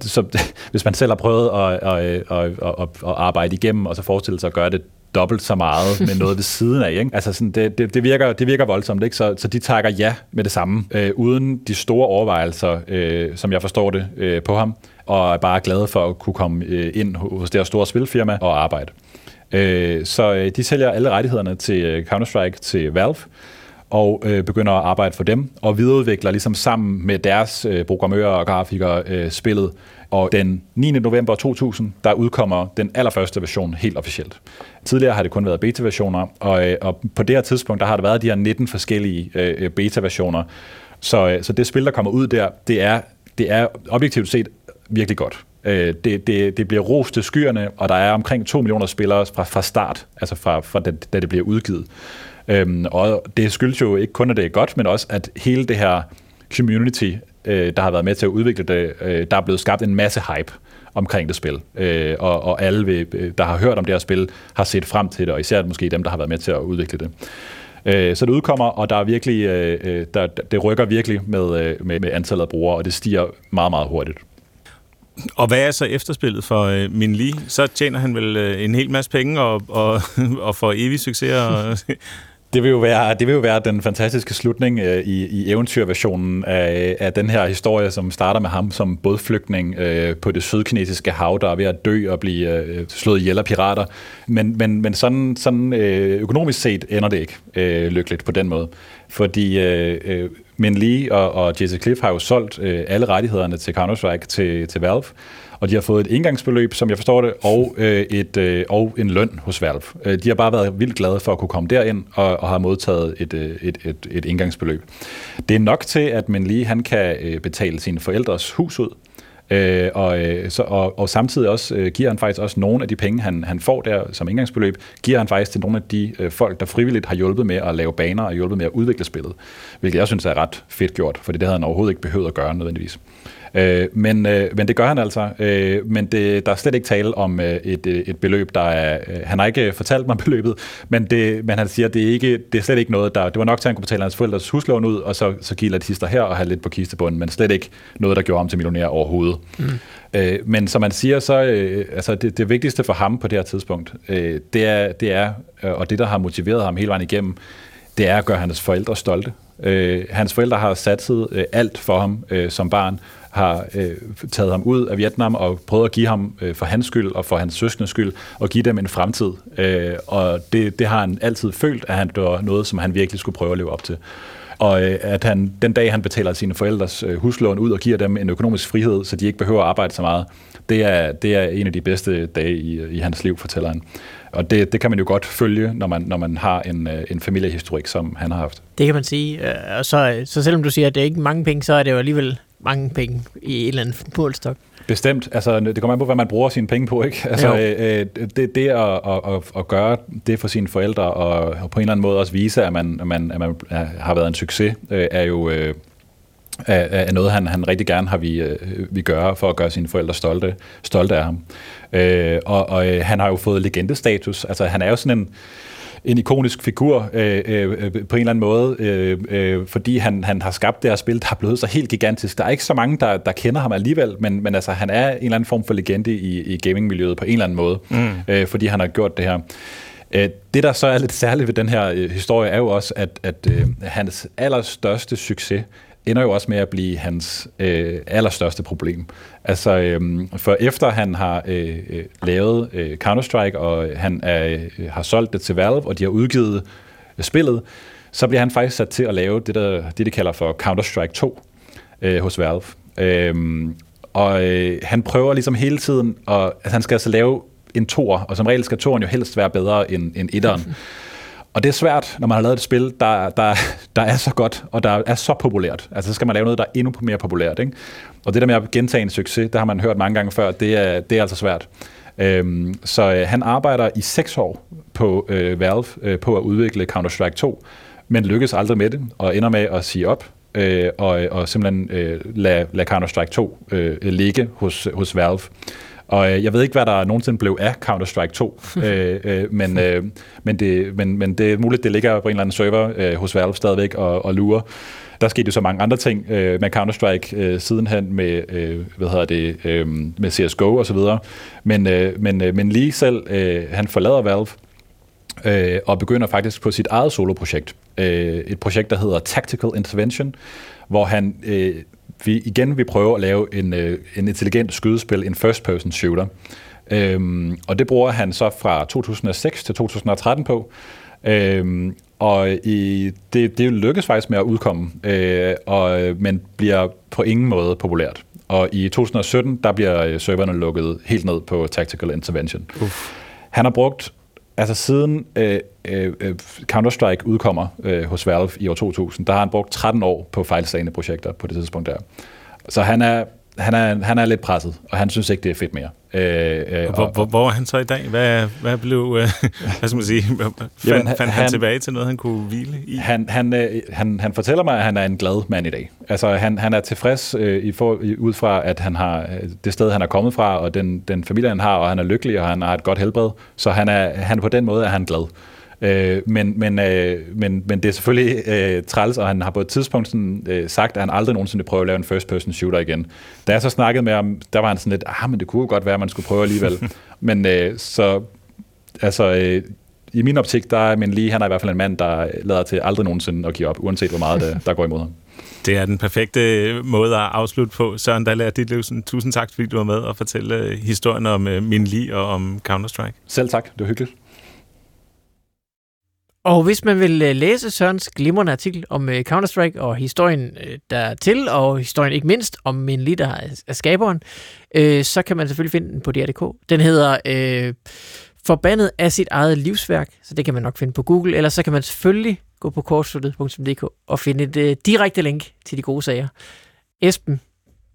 Så (laughs) hvis man selv har prøvet at, at, at, at, at, at arbejde igennem, og så forestille sig at gøre det dobbelt så meget med noget ved siden af. Ikke? Altså sådan, det, det, det, virker, det virker voldsomt, ikke? Så, så de takker ja med det samme, øh, uden de store overvejelser, øh, som jeg forstår det, øh, på ham, og er bare glade for at kunne komme øh, ind hos det store spilfirma og arbejde. Øh, så øh, de sælger alle rettighederne til øh, Counter-Strike til Valve, og øh, begynder at arbejde for dem, og videreudvikler ligesom sammen med deres øh, programmører og grafikere øh, spillet. Og den 9. november 2000, der udkommer den allerførste version helt officielt. Tidligere har det kun været beta-versioner, og, øh, og på det her tidspunkt, der har der været de her 19 forskellige øh, øh, beta-versioner. Så, øh, så det spil, der kommer ud der, det er, det er objektivt set virkelig godt. Øh, det, det, det bliver rost til skyerne, og der er omkring 2 millioner spillere fra, fra start, altså fra, fra da, da det bliver udgivet. Øhm, og det skyldes jo ikke kun, at det er godt, men også, at hele det her community, øh, der har været med til at udvikle det, øh, der er blevet skabt en masse hype omkring det spil. Øh, og, og alle, vil, øh, der har hørt om det her spil, har set frem til det, og især måske dem, der har været med til at udvikle det. Øh, så det udkommer, og der er virkelig, øh, øh der, det rykker virkelig med, øh, med, med antallet af brugere, og det stiger meget, meget hurtigt. Og hvad er så efterspillet for øh, Min Lee? Så tjener han vel øh, en hel masse penge og, og, (laughs) og får evig succes. Og det vil jo være, det vil jo være den fantastiske slutning øh, i, i eventyrversionen af, af den her historie, som starter med ham som bådflygtning øh, på det sydkinesiske hav, der er ved at dø og blive øh, slået ihjel af pirater. Men, men, men sådan, sådan øh, økonomisk set ender det ikke øh, lykkeligt på den måde. Fordi øh, øh Min Lee og, og Jesse Cliff har jo solgt øh, alle rettighederne til Counter-Strike til, til Valve, og de har fået et indgangsbeløb, som jeg forstår det, og, øh, et, øh, og en løn hos Valve. Øh, de har bare været vildt glade for at kunne komme derind og, og har modtaget et, øh, et, et, et indgangsbeløb. Det er nok til, at man lige han kan øh, betale sine forældres hus ud, Øh, og, øh, så, og, og samtidig også øh, giver han faktisk også nogle af de penge, han, han får der som indgangsbeløb, giver han faktisk til nogle af de øh, folk, der frivilligt har hjulpet med at lave baner og hjulpet med at udvikle spillet. Hvilket jeg synes er ret fedt gjort, for det havde han overhovedet ikke behøvet at gøre nødvendigvis. Øh, men, øh, men det gør han altså. Øh, men det, der er slet ikke tale om øh, et, øh, et beløb, der er... Øh, han har ikke fortalt mig (laughs) beløbet, men, det, men han siger, det er, ikke, det er slet ikke noget, der... Det var nok til, at han kunne betale hans forældres huslån ud, og så, så give lidt hister her og have lidt på kistebunden, men slet ikke noget, der gjorde ham til millionær overhovedet. Mm. Øh, men som man siger, så øh, altså det, det vigtigste for ham på det her tidspunkt, øh, det er, det er øh, og det, der har motiveret ham hele vejen igennem, det er at gøre hans forældre stolte. Øh, hans forældre har satset øh, alt for ham øh, som barn, har øh, taget ham ud af Vietnam og prøvet at give ham øh, for hans skyld og for hans søskendes skyld, og give dem en fremtid. Øh, og det, det har han altid følt, at han, det var noget, som han virkelig skulle prøve at leve op til. Og øh, at han den dag, han betaler sine forældres øh, huslån ud og giver dem en økonomisk frihed, så de ikke behøver at arbejde så meget, det er, det er en af de bedste dage i, i hans liv, fortæller han. Og det, det kan man jo godt følge, når man, når man har en, øh, en familiehistorik, som han har haft. Det kan man sige. Øh, og så, så selvom du siger, at det er ikke mange penge, så er det jo alligevel mange penge i en eller anden målstok. Bestemt. Altså, det kommer an på, hvad man bruger sine penge på. Ikke? Altså, øh, det, det at, at, at, gøre det for sine forældre, og, og på en eller anden måde også vise, at man, at man, at man har været en succes, øh, er jo øh, er, er noget, han, han rigtig gerne har vi, øh, vi gøre for at gøre sine forældre stolte, stolte af ham. Øh, og og øh, han har jo fået legendestatus. Altså, han er jo sådan en en ikonisk figur øh, øh, øh, på en eller anden måde, øh, øh, fordi han, han har skabt det her spil, der er blevet så helt gigantisk. Der er ikke så mange, der, der kender ham alligevel, men, men altså, han er en eller anden form for legende i, i gamingmiljøet på en eller anden måde, mm. øh, fordi han har gjort det her. Øh, det, der så er lidt særligt ved den her øh, historie, er jo også, at, at øh, hans allerstørste succes ender jo også med at blive hans øh, allerstørste problem. Altså, øh, for efter han har øh, øh, lavet øh, Counter-Strike, og han er, øh, har solgt det til Valve, og de har udgivet øh, spillet, så bliver han faktisk sat til at lave det, der, det de kalder for Counter-Strike 2 øh, hos Valve. Øh, og øh, han prøver ligesom hele tiden, at, at han skal altså lave en tor, og som regel skal toren jo helst være bedre end, end etteren. Og det er svært, når man har lavet et spil, der, der, der er så godt, og der er så populært. Altså, så skal man lave noget, der er endnu mere populært. Ikke? Og det der med at gentage en succes, det har man hørt mange gange før, det er, det er altså svært. Øhm, så øh, han arbejder i seks år på øh, Valve øh, på at udvikle Counter-Strike 2, men lykkes aldrig med det, og ender med at sige op, øh, og, og simpelthen øh, lade, lad Counter-Strike 2 øh, ligge hos, hos Valve. Og øh, jeg ved ikke, hvad der nogensinde blev af Counter-Strike 2, (laughs) øh, øh, men, øh, men, det, men, men det er muligt, det ligger på en eller anden server øh, hos Valve stadigvæk og, og lurer. Der skete jo så mange andre ting øh, med Counter-Strike øh, sidenhen med, øh, hvad hedder det, øh, med CSGO og så videre. Men, øh, men, øh, men lige selv, øh, han forlader Valve, øh, og begynder faktisk på sit eget soloprojekt. Øh, et projekt, der hedder Tactical Intervention, hvor han øh, vi igen vil prøve at lave en, øh, en intelligent skydespil, en first-person shooter. Øhm, og det bruger han så fra 2006 til 2013 på. Øhm, og i, det, det lykkes faktisk med at udkomme, øh, og, men bliver på ingen måde populært. Og i 2017, der bliver serverne lukket helt ned på Tactical Intervention. Uf. Han har brugt, altså siden øh, øh, øh, Counter-Strike udkommer øh, hos Valve i år 2000, der har han brugt 13 år på fejlslagende projekter på det tidspunkt der. Så han er, han er, han er lidt presset, og han synes ikke, det er fedt mere. Øh, øh, hvor, og, hvor, hvor er han så i dag? Hvad, hvad blev, øh, hvad skal man sige, (laughs) fandt, jamen, han, fandt han, han tilbage til noget, han kunne hvile i? Han, han, øh, han, han fortæller mig, at han er en glad mand i dag. Altså, han, han er tilfreds øh, i for, i, ud fra, at han har øh, det sted, han er kommet fra, og den, den familie, han har, og han er lykkelig, og han har et godt helbred. Så han er, han på den måde er han glad. Øh, men, men, øh, men, men det er selvfølgelig øh, træls, og han har på et tidspunkt sådan, øh, sagt, at han aldrig nogensinde prøver at lave en first-person shooter igen. Da jeg så snakkede med ham, der var han sådan lidt, ah, men det kunne jo godt være, at man skulle prøve alligevel. (laughs) men øh, så, altså, øh, i min optik, der er men lige, han er i hvert fald en mand, der lader til aldrig nogensinde at give op, uanset hvor meget der, der går imod ham. (laughs) Det er den perfekte måde at afslutte på. Søren Dahl Ditlevsen, tusind tak, fordi du var med og fortælle øh, historien om øh, Min Li og om Counter-Strike. Selv tak, det var hyggeligt. Og hvis man vil øh, læse Sørens glimrende artikel om øh, Counter-Strike og historien øh, dertil, og historien ikke mindst om min leader af skaberen, øh, så kan man selvfølgelig finde den på DR.dk. Den hedder øh, Forbandet af sit eget livsværk, så det kan man nok finde på Google, eller så kan man selvfølgelig gå på kortsluttet.dk og finde et øh, direkte link til de gode sager. Esben,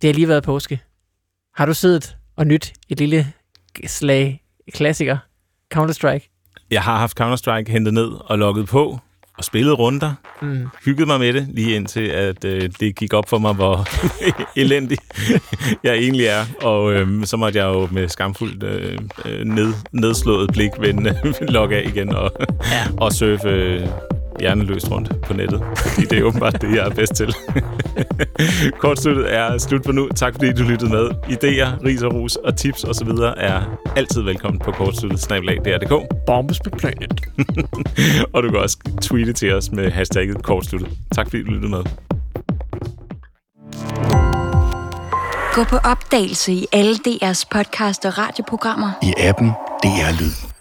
det har lige været påske. Har du siddet og nyt et lille slag klassiker, Counter-Strike? Jeg har haft Counter-Strike hentet ned og logget på og spillet runder. Mm. Hyggede mig med det, lige indtil at øh, det gik op for mig, hvor (laughs) elendig jeg egentlig er. Og øh, så måtte jeg jo med skamfuldt øh, øh ned, nedslået blik vende (laughs) logge af igen og, ja. og surfe øh, hjerneløst rundt på nettet, fordi det er åbenbart det, jeg er bedst til. (laughs) Kortstykket er slut for nu. Tak fordi du lyttede med. Ideer, ris og ros og tips osv. er altid velkommen på kortstykket snablag.dr.dk. Bombes på planet. (laughs) og du kan også tweete til os med hashtagget kortsluttet. Tak fordi du lyttede med. Gå på opdagelse i alle DR's podcast og radioprogrammer. I appen DR Lyd.